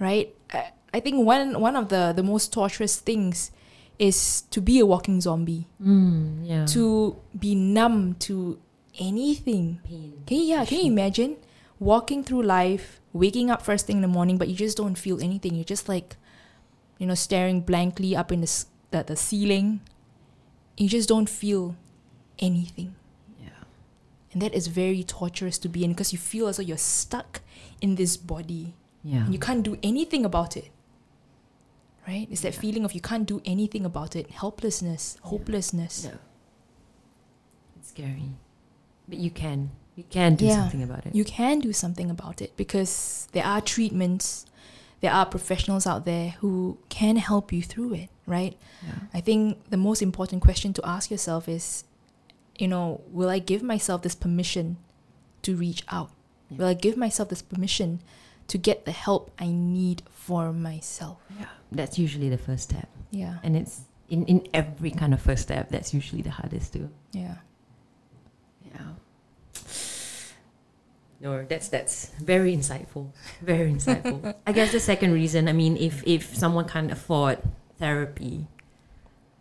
right? I, I think one one of the the most torturous things is to be a walking zombie, Mm, yeah. to be numb to anything. pain. Can you, yeah, can you (laughs) imagine walking through life, waking up first thing in the morning, but you just don't feel anything. You're just like, you know, staring blankly up in the the, the ceiling. You just don't feel anything. Yeah. And that is very torturous to be in because you feel as though you're stuck in this body Yeah. and you can't do anything about it. Right? It's that Yeah. feeling of you can't do anything about it. Helplessness, hopelessness. No. It's scary. But you can. You can do Yeah. something about it. You can do something about it because there are treatments, there are professionals out there who can help you through it, right? Yeah. I think the most important question to ask yourself is, you know, will I give myself this permission to reach out? Will I give myself this permission to get the help I need for myself? Yeah. That's usually the first step. Yeah. And it's in, in every kind of first step, that's usually the hardest too. Yeah. Yeah. No, that's that's very insightful. Very insightful. (laughs) I guess the second reason, I mean, if if someone can't afford therapy,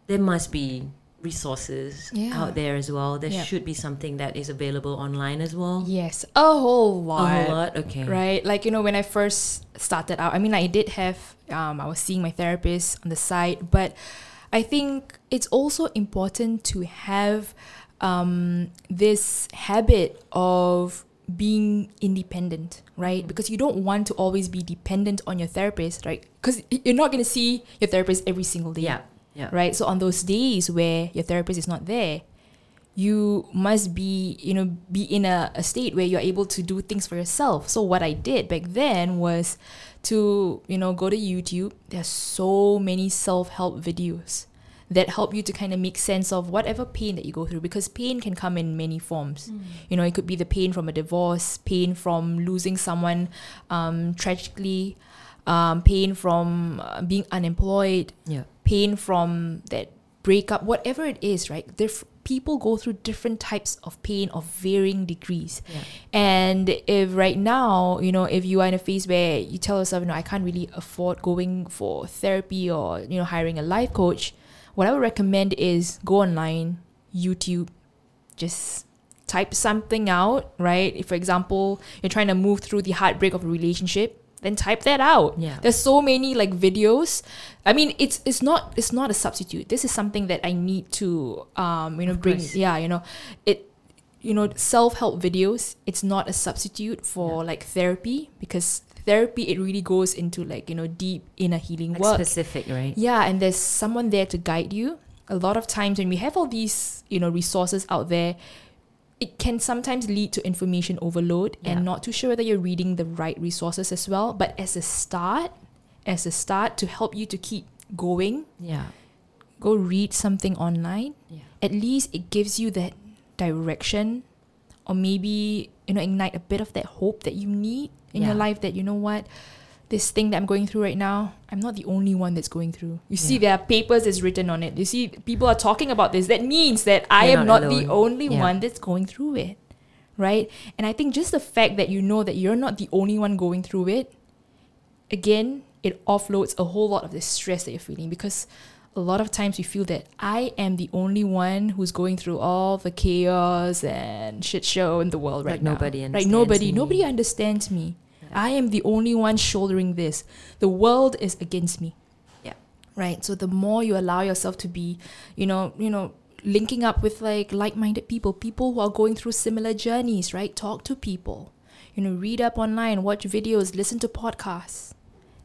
there must be resources Yeah. out there as well. There Yeah. should be something that is available online as well. Yes. A whole lot. A whole lot. Okay. Right? Like, you know, when I first started out, I mean, I did have, um, I was seeing my therapist on the side, but I think it's also important to have um, this habit of being independent, right? Because you don't want to always be dependent on your therapist, right? Because you're not going to see your therapist every single day Yeah. Yeah. right? So on those days where your therapist is not there, you must be, you know, be in a, a state where you're able to do things for yourself. So what I did back then was to, you know, go to YouTube. There's so many self-help videos that help you to kind of make sense of whatever pain that you go through because pain can come in many forms. You know, it could be the pain from a divorce, pain from losing someone um, tragically, um, pain from uh, being unemployed, Yeah. Pain from that breakup, whatever it is, right? Diff- people go through different types of pain of varying degrees. Yeah. And if right now, you know, if you are in a phase where you tell yourself, you know, I can't really afford going for therapy or, you know, hiring a life coach, what I would recommend is go online, YouTube, just type something out, right? If, for example, you're trying to move through the heartbreak of a relationship, then type that out. Yeah. There's so many like videos. I mean, it's it's not it's not a substitute. This is something that I need to um you know Of bring course. yeah, you know, it you know, self-help videos, it's not a substitute for like therapy because therapy it really goes into like, you know, deep inner healing Like work. specific, right? Yeah, and there's someone there to guide you. A lot of times when we have all these, you know, resources out there, it can sometimes lead to information overload Yeah. and not too sure whether you're reading the right resources as well. But as a start, as a start to help you to keep going, Yeah. go read something online. Yeah. At least it gives you that direction or maybe, you know, ignite a bit of that hope that you need in your life that you know what? This thing that I'm going through right now, I'm not the only one that's going through. You see, Yeah. there are papers that's written on it. You see, people are talking about this. That means that I You're am not not, the only Yeah. one that's going through it. Right? And I think just the fact that you know that you're not the only one going through it, again, it offloads a whole lot of the stress that you're feeling because a lot of times you feel that I am the only one who's going through all the chaos and shit show in the world Like right now. nobody Right? Nobody, me. nobody understands me. I am the only one shouldering this. The world is against me. Yeah. Right. So the more you allow yourself to be, you know, you know, linking up with like like-minded people, people who are going through similar journeys, right? Talk to people. You know, read up online, watch videos, listen to podcasts.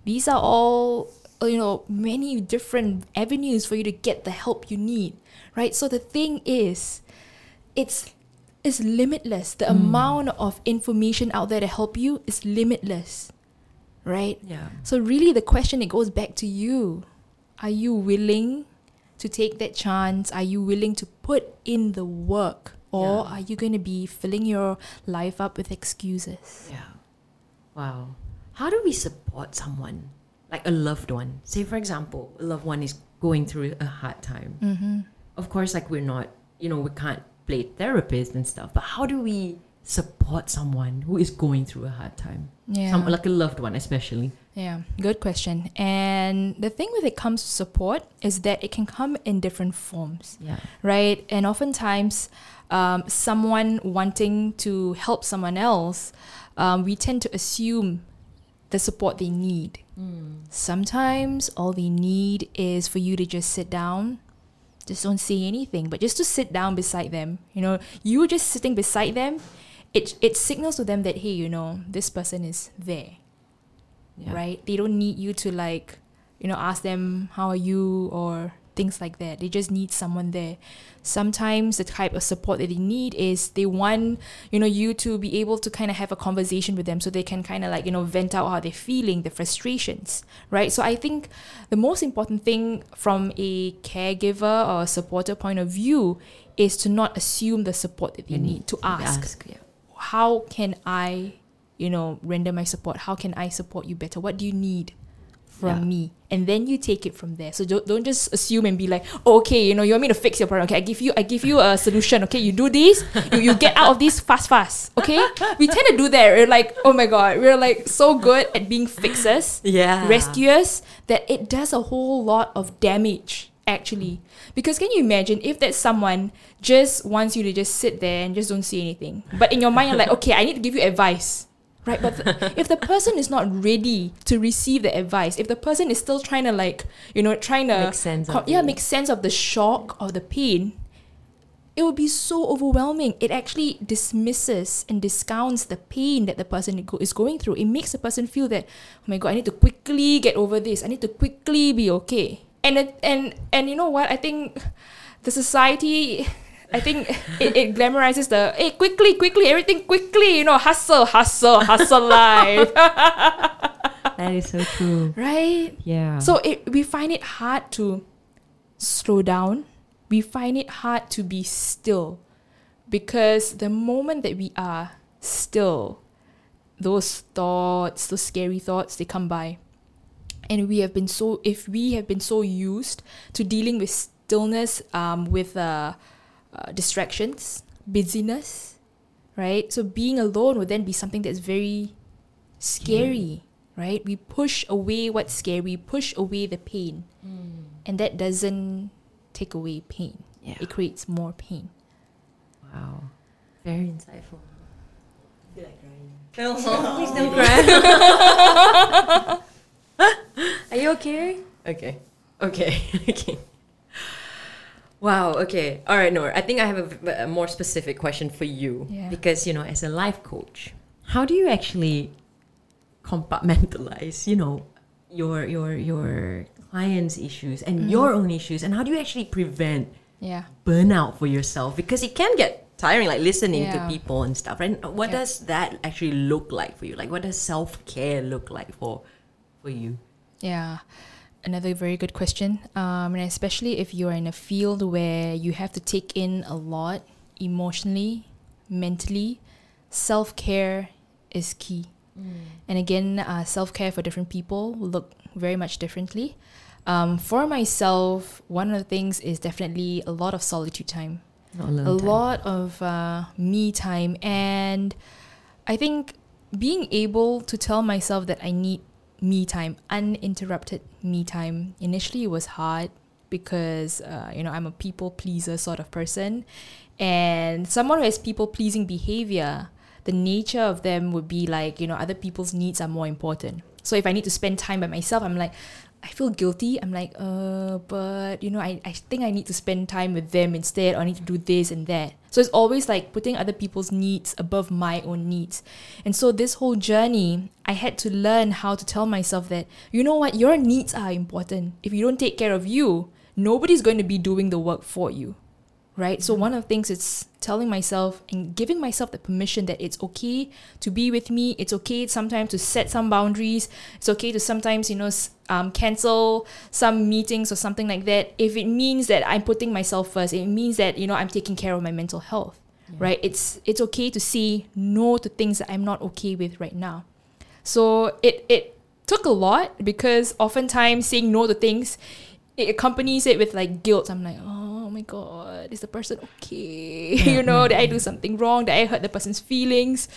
These are all uh, you know many different avenues for you to get the help you need, right? So the thing is, it's it's limitless. The amount of information out there to help you is limitless, right? Yeah. So really the question it goes back to you. Are you willing to take that chance? Are you willing to put in the work? Or Yeah. are you going to be filling your life up with excuses? Yeah. Wow. How do we support someone, like a loved one? Say, for example, a loved one is going through a hard time. Mm-hmm. Of course, like we're not, you know, we can't play therapist and stuff, but how do we support someone who is going through a hard time? Yeah. Some, like a loved one, especially. Yeah, good question. And the thing with it comes to support is that it can come in different forms, Yeah. right? And oftentimes, um, someone wanting to help someone else, um, we tend to assume the support they need. Sometimes all they need is for you to just sit down, just don't say anything, but just to sit down beside them. You know, you just sitting beside them, it it signals to them that hey, you know, this person is there Yeah. right? They don't need you to like, you know, ask them how are you or things like that. They just need someone there. Sometimes the type of support that they need is they want, you know, you to be able to kind of have a conversation with them so they can kind of like, you know, vent out how they're feeling, the frustrations, right? So I think the most important thing from a caregiver or a supporter point of view is to not assume the support that they mm. need, to ask yeah. how can I, you know, render my support? How can I support you better? What do you need from Yeah. me? And then you take it from there. So don't, don't just assume and be like, oh, okay, you know, you want me to fix your problem. Okay, I give you, I give you a solution. Okay, you do this, you, you get out of this fast, fast. Okay, we tend to do that. We're like, oh my god, we're like so good at being fixers Yeah. rescuers that it does a whole lot of damage actually because can you imagine if that someone just wants you to just sit there and just don't say anything but in your mind you're like okay i need to give you advice right but th- if the person is not ready to receive the advice if the person is still trying to like you know trying to Make sense of co- yeah it. make sense of the shock or the pain it would be so overwhelming. It actually dismisses and discounts the pain that the person is going through. It makes the person feel that, oh my god, I need to quickly get over this. I need to quickly be okay. And it, and and you know what? I think the society, I think it, it glamorizes the hey quickly, quickly, everything quickly. You know, hustle, hustle, hustle life, (laughs) That is so true. right? Yeah. So it, we find it hard to slow down. We find it hard to be still because the moment that we are still, those thoughts, those scary thoughts, they come by. And we have been so, if we have been so used to dealing with stillness, um, with uh, uh, distractions, busyness, right? So being alone would then be something that's very scary, right? We push away what's scary, push away the pain, and that doesn't take away pain. yeah. It creates more pain. Wow. Very insightful. I feel like crying. (laughs) Please don't (laughs) cry. (laughs) Are you okay? Okay. Okay. okay. Wow. Okay. All right, Nur. I think I have a more specific question for you Yeah. because you know, as a life coach, how do you actually compartmentalize? You know, your your your clients' issues and mm-hmm. your own issues, and how do you actually prevent Yeah. burnout for yourself? Because it can get tiring, like listening Yeah. to people and stuff. Right? What Yeah. does that actually look like for you? Like, what does self care look like for for you? Yeah. Another very good question. Um, and especially if you're in a field where you have to take in a lot emotionally, mentally, self care is key. And again, uh, self care for different people will look very much differently. Um, for myself, one of the things is definitely a lot of solitude time a lot of uh, me time and i think being able to tell myself that i need me time uninterrupted me time. Initially it was hard because uh, you know i'm a people pleaser sort of person. And someone who has people pleasing behavior the nature of them would be like you know other people's needs are more important. So if i need to spend time by myself i'm like I feel guilty. I'm like, uh, but you know, I, I think I need to spend time with them instead, or I need to do this and that. So it's always like putting other people's needs above my own needs. And so this whole journey, I had to learn how to tell myself that, you know what, your needs are important. If you don't take care of you, nobody's going to be doing the work for you. Right? So one of the things is telling myself and giving myself the permission that it's okay to be with me. It's okay sometimes to set some boundaries. It's okay to sometimes, you know, um, cancel some meetings or something like that. If it means that I'm putting myself first, it means that, you know, I'm taking care of my mental health. Right? It's it's okay to say no to things that I'm not okay with right now. So it it took a lot because oftentimes saying no to things it accompanies it with like guilt. I'm like, oh Oh my god, is the person okay? (laughs) you know, did I do something wrong? Did I hurt the person's feelings?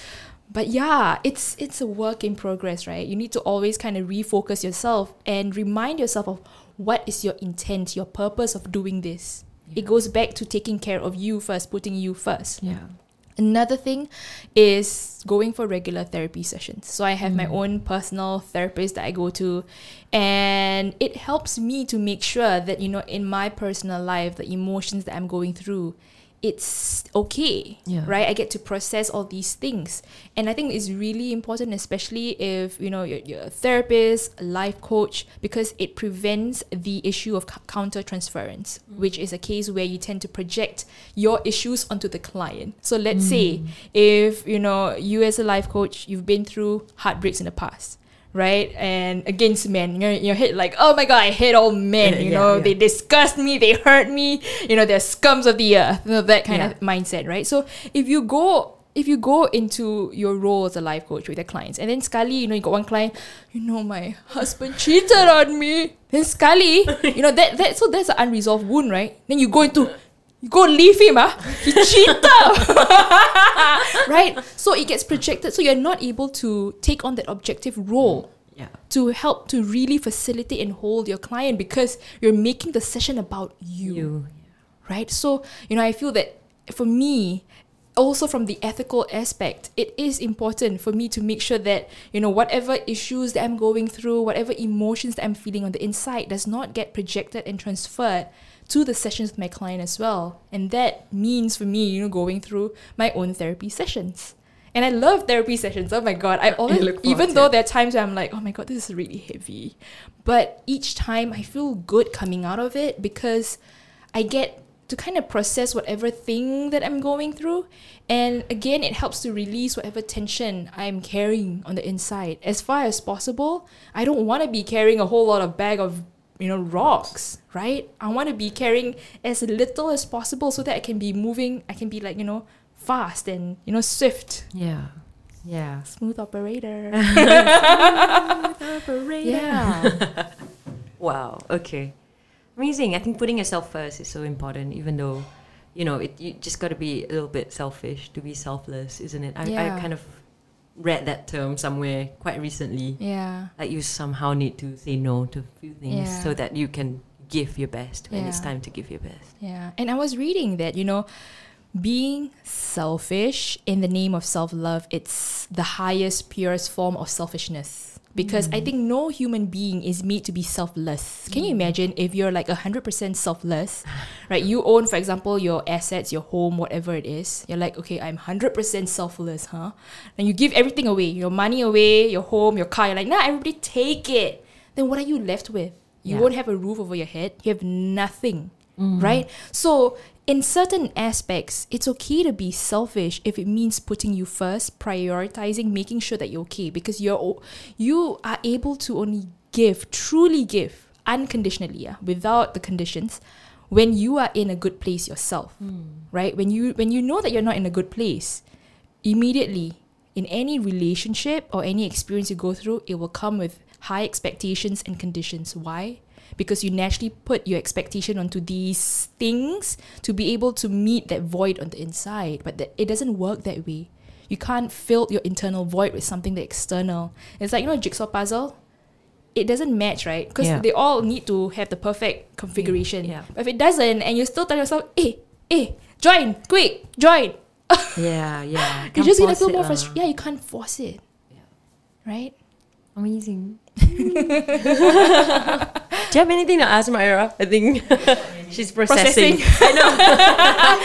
But yeah, it's it's a work in progress, right? You need to always kind of refocus yourself and remind yourself of what is your intent, your purpose of doing this. It goes back to taking care of you first, putting you first. Yeah. Another thing is going for regular therapy sessions. So I have my mm. own personal therapist that I go to and it helps me to make sure that you know in my personal life the emotions that I'm going through it's okay, Yeah. right? I get to process all these things, and I think it's really important, especially if you know you're, you're a therapist, a life coach, because it prevents the issue of c- counter transference, mm. which is a case where you tend to project your issues onto the client. So let's mm. say if you know you as a life coach, you've been through heartbreaks in the past. Right and against men, you're in your head like, oh my god, I hate all men. (laughs) You Yeah, know, yeah. they disgust me, they hurt me. You know, they're scums of the earth. You know, that kind of mindset, right? So if you go if you go into your role as a life coach with your clients, and then Scully, you know, you got one client, you know, my husband cheated on me. Then Scully, (laughs) you know, that that so that's an unresolved wound, right? Then you go into you go leave him, ah, he (laughs) cheated, (laughs) right? So it gets projected, so you're not able to take on that objective role Yeah. to help to really facilitate and hold your client because you're making the session about you, You. right? So, you know, I feel that for me, also from the ethical aspect, it is important for me to make sure that, you know, whatever issues that I'm going through, whatever emotions that I'm feeling on the inside does not get projected and transferred to the sessions with my client as well. And that means for me, you know, going through my own therapy sessions. And I love therapy sessions. Oh my god. I always look even though it. there are times where I'm like, oh my god, this is really heavy. But each time I feel good coming out of it because I get to kind of process whatever thing that I'm going through. And again, it helps to release whatever tension I'm carrying on the inside. As far as possible, I don't want to be carrying a whole lot of bag of, you know, rocks, right? I want to be carrying as little as possible so that I can be moving, I can be like, you know, fast and, you know, swift. Yeah. Yeah. Smooth operator. (laughs) Smooth Operator. yeah. (laughs) Wow. Okay. Amazing. I think putting yourself first is so important, even though, you know, it you just got to be a little bit selfish to be selfless, isn't it? I, Yeah. I kind of read that term somewhere quite recently. Yeah. Like you somehow need to say no to a few things Yeah. so that you can give your best when it's time to give your best. Yeah. And I was reading that, you know, being selfish in the name of self love, it's the highest, purest form of selfishness. Because I mm. think no human being is made to be selfless. Can you mm. imagine if you're like 100% selfless, right? You own, for example, your assets, your home, whatever it is. You're like, okay, I'm 100% selfless, huh? And you give everything away your money away, your home, your car. You're like, nah, everybody take it. Then what are you left with? You Yeah. won't have a roof over your head. You have nothing mm. right? So, in certain aspects, it's okay to be selfish if it means putting you first, prioritizing, making sure that you're okay because you're you are able to only give, truly give, unconditionally, yeah, without the conditions, when you are in a good place yourself, hmm. right? When you when you know that you're not in a good place, immediately in any relationship or any experience you go through, it will come with high expectations and conditions. Why? Because you naturally put your expectation onto these things to be able to meet that void on the inside. But that it doesn't work that way. You can't fill your internal void with something that's external. It's like, you know, a jigsaw puzzle. It doesn't match, right? Because Yeah. they all need to have the perfect configuration. Yeah. But if it doesn't, and you still tell yourself, eh, eh, join, quick, join. (laughs) Yeah, yeah. You Can't just get a force little it more lah. frustrated. Yeah, you can't force it. Yeah. Right? Amazing. (laughs) (laughs) Do you have anything to ask Myra? I think (laughs) she's processing. (laughs) I know.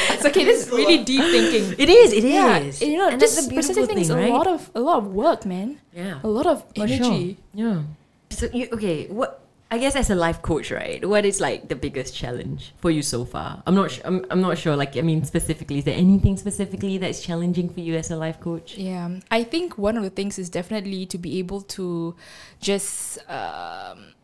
(laughs) it's okay. This is really deep thinking. It is. It is. Yeah, you know, and just processing thing, things right? a lot of a lot of work, man. yeah. A lot of For sure. energy. Yeah. So you okay? What I guess as a life coach, right? What is like the biggest challenge for you so far? I'm not. Su- I'm. I'm not sure. Like, I mean, specifically, is there anything specifically that's challenging for you as a life coach? Yeah, I think one of the things is definitely to be able to just um,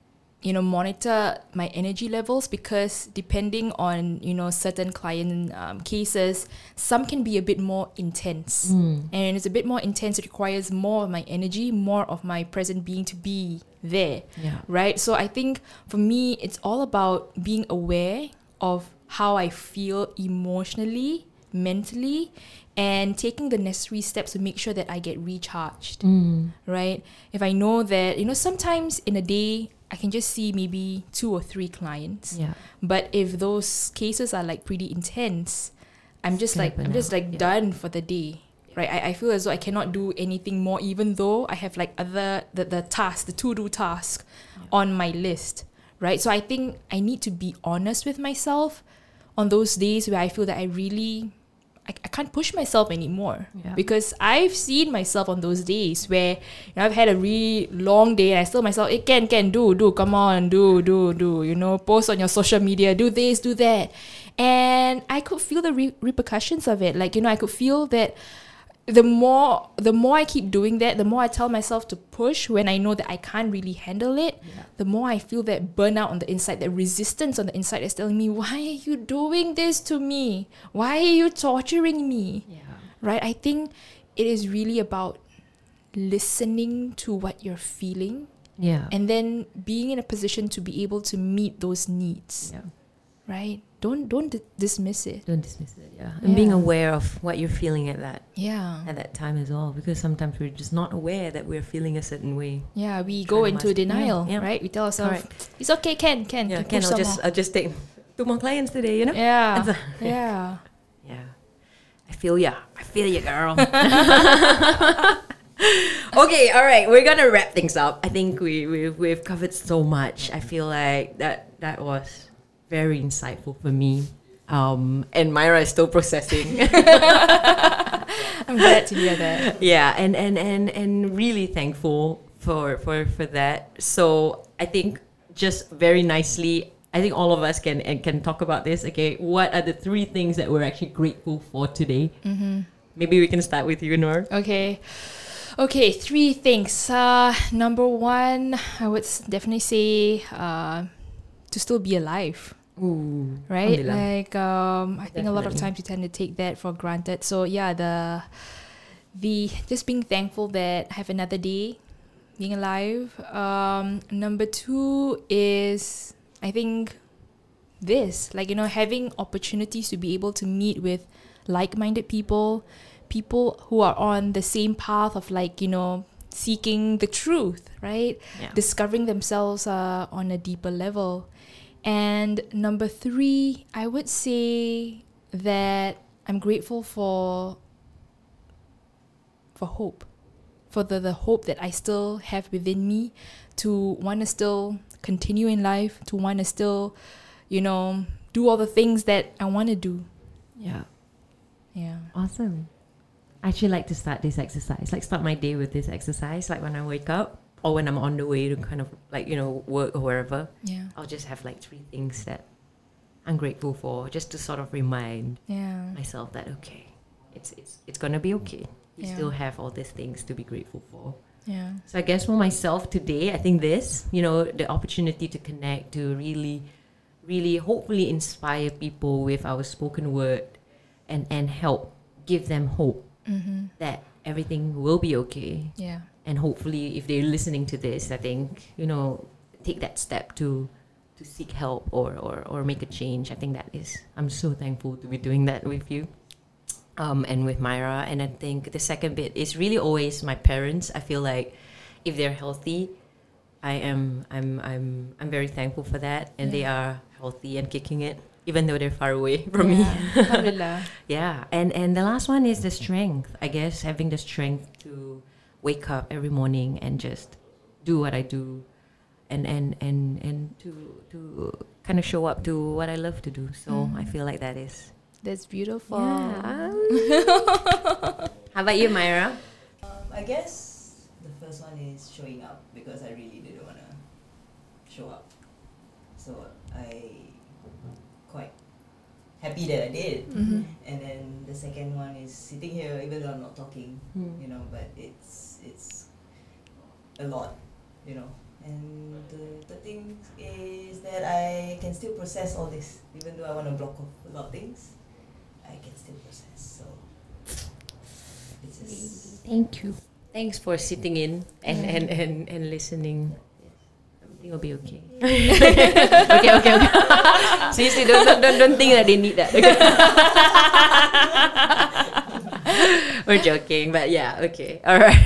you know monitor my energy levels because depending on you know certain client um, cases, some can be a bit more intense, Mm. and it's a bit more intense. It requires more of my energy, more of my present being to be there. Yeah. right? So I think for me, it's all about being aware of how I feel emotionally, mentally, and taking the necessary steps to make sure that I get recharged, Mm. right? If I know that, you know, sometimes in a day, I can just see maybe two or three clients. Yeah. But if those cases are like pretty intense, I'm just like I'm just like yeah. done for the day. Right. I, I feel as though I cannot do anything more even though I have like other the, the task, the to do task on my list. Right. So I think I need to be honest with myself on those days where I feel that I really I, I can't push myself anymore Yeah. because I've seen myself on those days where you know, I've had a really long day and I still myself, eh, hey, can, can, do, do, come on, do, do, do, you know, post on your social media, do this, do that. And I could feel the re- repercussions of it. Like, you know, I could feel that the more the more I keep doing that, the more I tell myself to push when I know that I can't really handle it, the more I feel that burnout on the inside, that resistance on the inside is telling me, Why are you doing this to me? Why are you torturing me? Yeah. Right? I think it is really about listening to what you're feeling Yeah. and then being in a position to be able to meet those needs. yeah. Right? Don't don't di- dismiss it. Don't dismiss it. Yeah. And being aware of what you're feeling at that Yeah. at that time as well, because sometimes we're just not aware that we're feeling a certain way. Yeah, we go into master- denial, Yeah, right? We tell ourselves, Correct. it's okay, Ken, Ken. Yeah. you Can I'll just more." I'll just take two more clients today. You know. Yeah. (laughs) Yeah. (laughs) Yeah. I feel ya. I feel ya, girl. (laughs) okay, all right. We're gonna wrap things up. I think we we've, we've covered so much. I feel like that that was very insightful for me. Um, and Myra is still processing. (laughs) I'm glad to hear that. yeah, and, and and and really thankful for for for that. So I think just very nicely. I think all of us can and can talk about this. Okay, what are the three things that we're actually grateful for today? Mm-hmm. Maybe we can start with you, Nur. Okay. Okay, three things. Uh, number one, I would definitely say uh, to still be alive. Ooh, right? Like um i think a lot of times we tend to take that for granted. So yeah the the just being thankful that i have another day being alive. Um number two is i think this like you know having opportunities to be able to meet with like-minded people people who are on the same path of like you know seeking the truth right? Yeah. discovering themselves uh, on a deeper level. And number three, I would say that I'm grateful for for hope, for the, the hope that I still have within me to want to still continue in life, to want to still, you know, do all the things that I want to do. yeah, Yeah. awesome. I actually like to start this exercise, like start my day with this exercise, like when I wake up or when I'm on the way to kind of like you know work or wherever. Yeah. I'll just have like three things that I'm grateful for, just to sort of remind Yeah. myself that okay, it's it's it's gonna be okay. You Yeah. still have all these things to be grateful for. Yeah. So I guess for myself today, I think this, you know, the opportunity to connect, to really, really hopefully inspire people with our spoken word and, and help give them hope Mm-hmm. that everything will be okay. Yeah. And hopefully if they're listening to this, I think, you know, take that step to to seek help or, or, or make a change. I think that is I'm so thankful to be doing that with you. Um, and with Myra. And I think the second bit is really always my parents. I feel like if they're healthy, I am I'm I'm I'm very thankful for that. And they are healthy and kicking it, even though they're far away (laughs) from me. Yeah. Alhamdulillah. (laughs) Yeah, and and the last one is the strength. I guess having the strength to wake up every morning and just do what I do, and and and and to to kind of show up to what I love to do. So I feel like that is. That's beautiful. Yeah. (laughs) How about you, Myra? Um, I guess the first one is showing up because I really didn't want to show up. So I quite happy that I did. Mm-hmm. And then the second one is sitting here even though I'm not talking, Hmm. you know, but it's it's a lot, you know. And the, the thing is that I can still process all this, even though I want to block off a lot of things. I can still process. So it's just Thank you. Thanks for sitting in and Yeah. and, and, and listening. Everything will be (laughs) okay. okay, okay, okay. (laughs) see, don't, don't, don't, don't think that they need that. Okay. (laughs) We're joking, but yeah, okay. All right.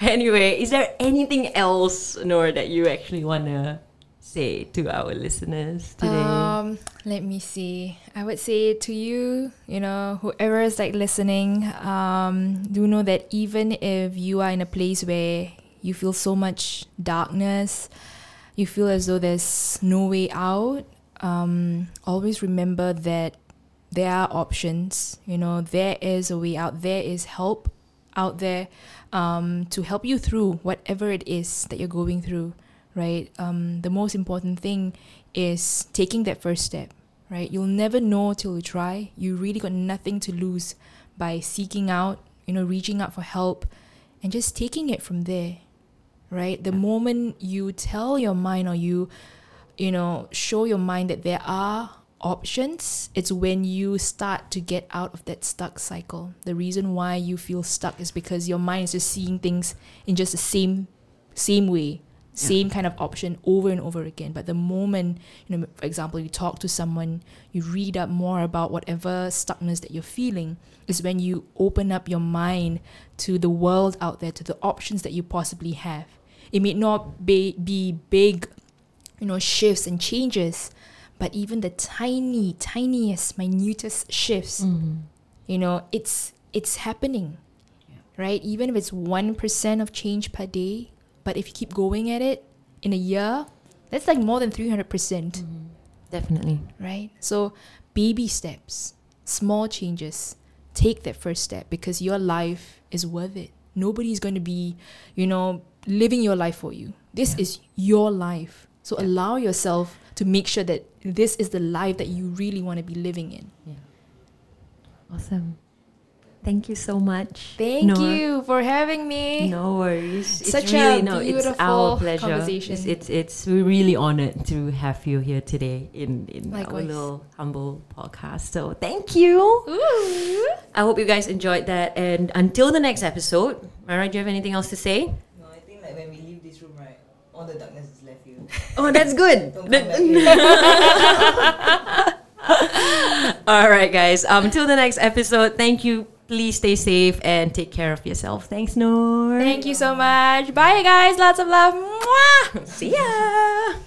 anyway, is there anything else, Nur, that you actually want to say to our listeners today? Um, let me see. I would say to you, you know, whoever is like listening, um, do know that even if you are in a place where you feel so much darkness, you feel as though there's no way out, um, always remember that there are options. You know, there is a way out. There is help out there um, to help you through whatever it is that you're going through. Right. Um, the most important thing is taking that first step. Right. You'll never know till you try. You really got nothing to lose by seeking out. You know, reaching out for help, and just taking it from there. Right. The moment you tell your mind or you you know, show your mind that there are options, it's when you start to get out of that stuck cycle. The reason why you feel stuck is because your mind is just seeing things in just the same same way, same kind of option over and over again. But the moment, you know, for example, you talk to someone, you read up more about whatever stuckness that you're feeling, is when you open up your mind to the world out there, to the options that you possibly have. It may not be, be big you know, shifts and changes, but even the tiny, tiniest, minutest shifts, mm-hmm. you know, it's it's happening, right? Even if it's one percent of change per day, but if you keep going at it in a year, that's like more than three hundred percent, mm-hmm. Definitely. right? So, baby steps, small changes. Take that first step because your life is worth it. Nobody's going to be, you know, living your life for you. This is your life. So allow yourself to make sure that this is the life that you really want to be living in. Awesome. Thank you so much. Thank you for having me. No worries. It's Such a really no, it's beautiful our pleasure. conversation. It's, it's it's we're really honored to have you here today in in our little humble podcast. So thank you. Ooh. I hope you guys enjoyed that. And until the next episode, Mara, do you have anything else to say? No, I think like when we leave this room, right, all the darkness is left here. (laughs) Oh, that's good. Don't come back. (laughs) All right, guys. Um, until the next episode, thank you. Please stay safe and take care of yourself. Thanks, Nur. Thank you so much. Bye, guys. Lots of love. Mwah! See ya.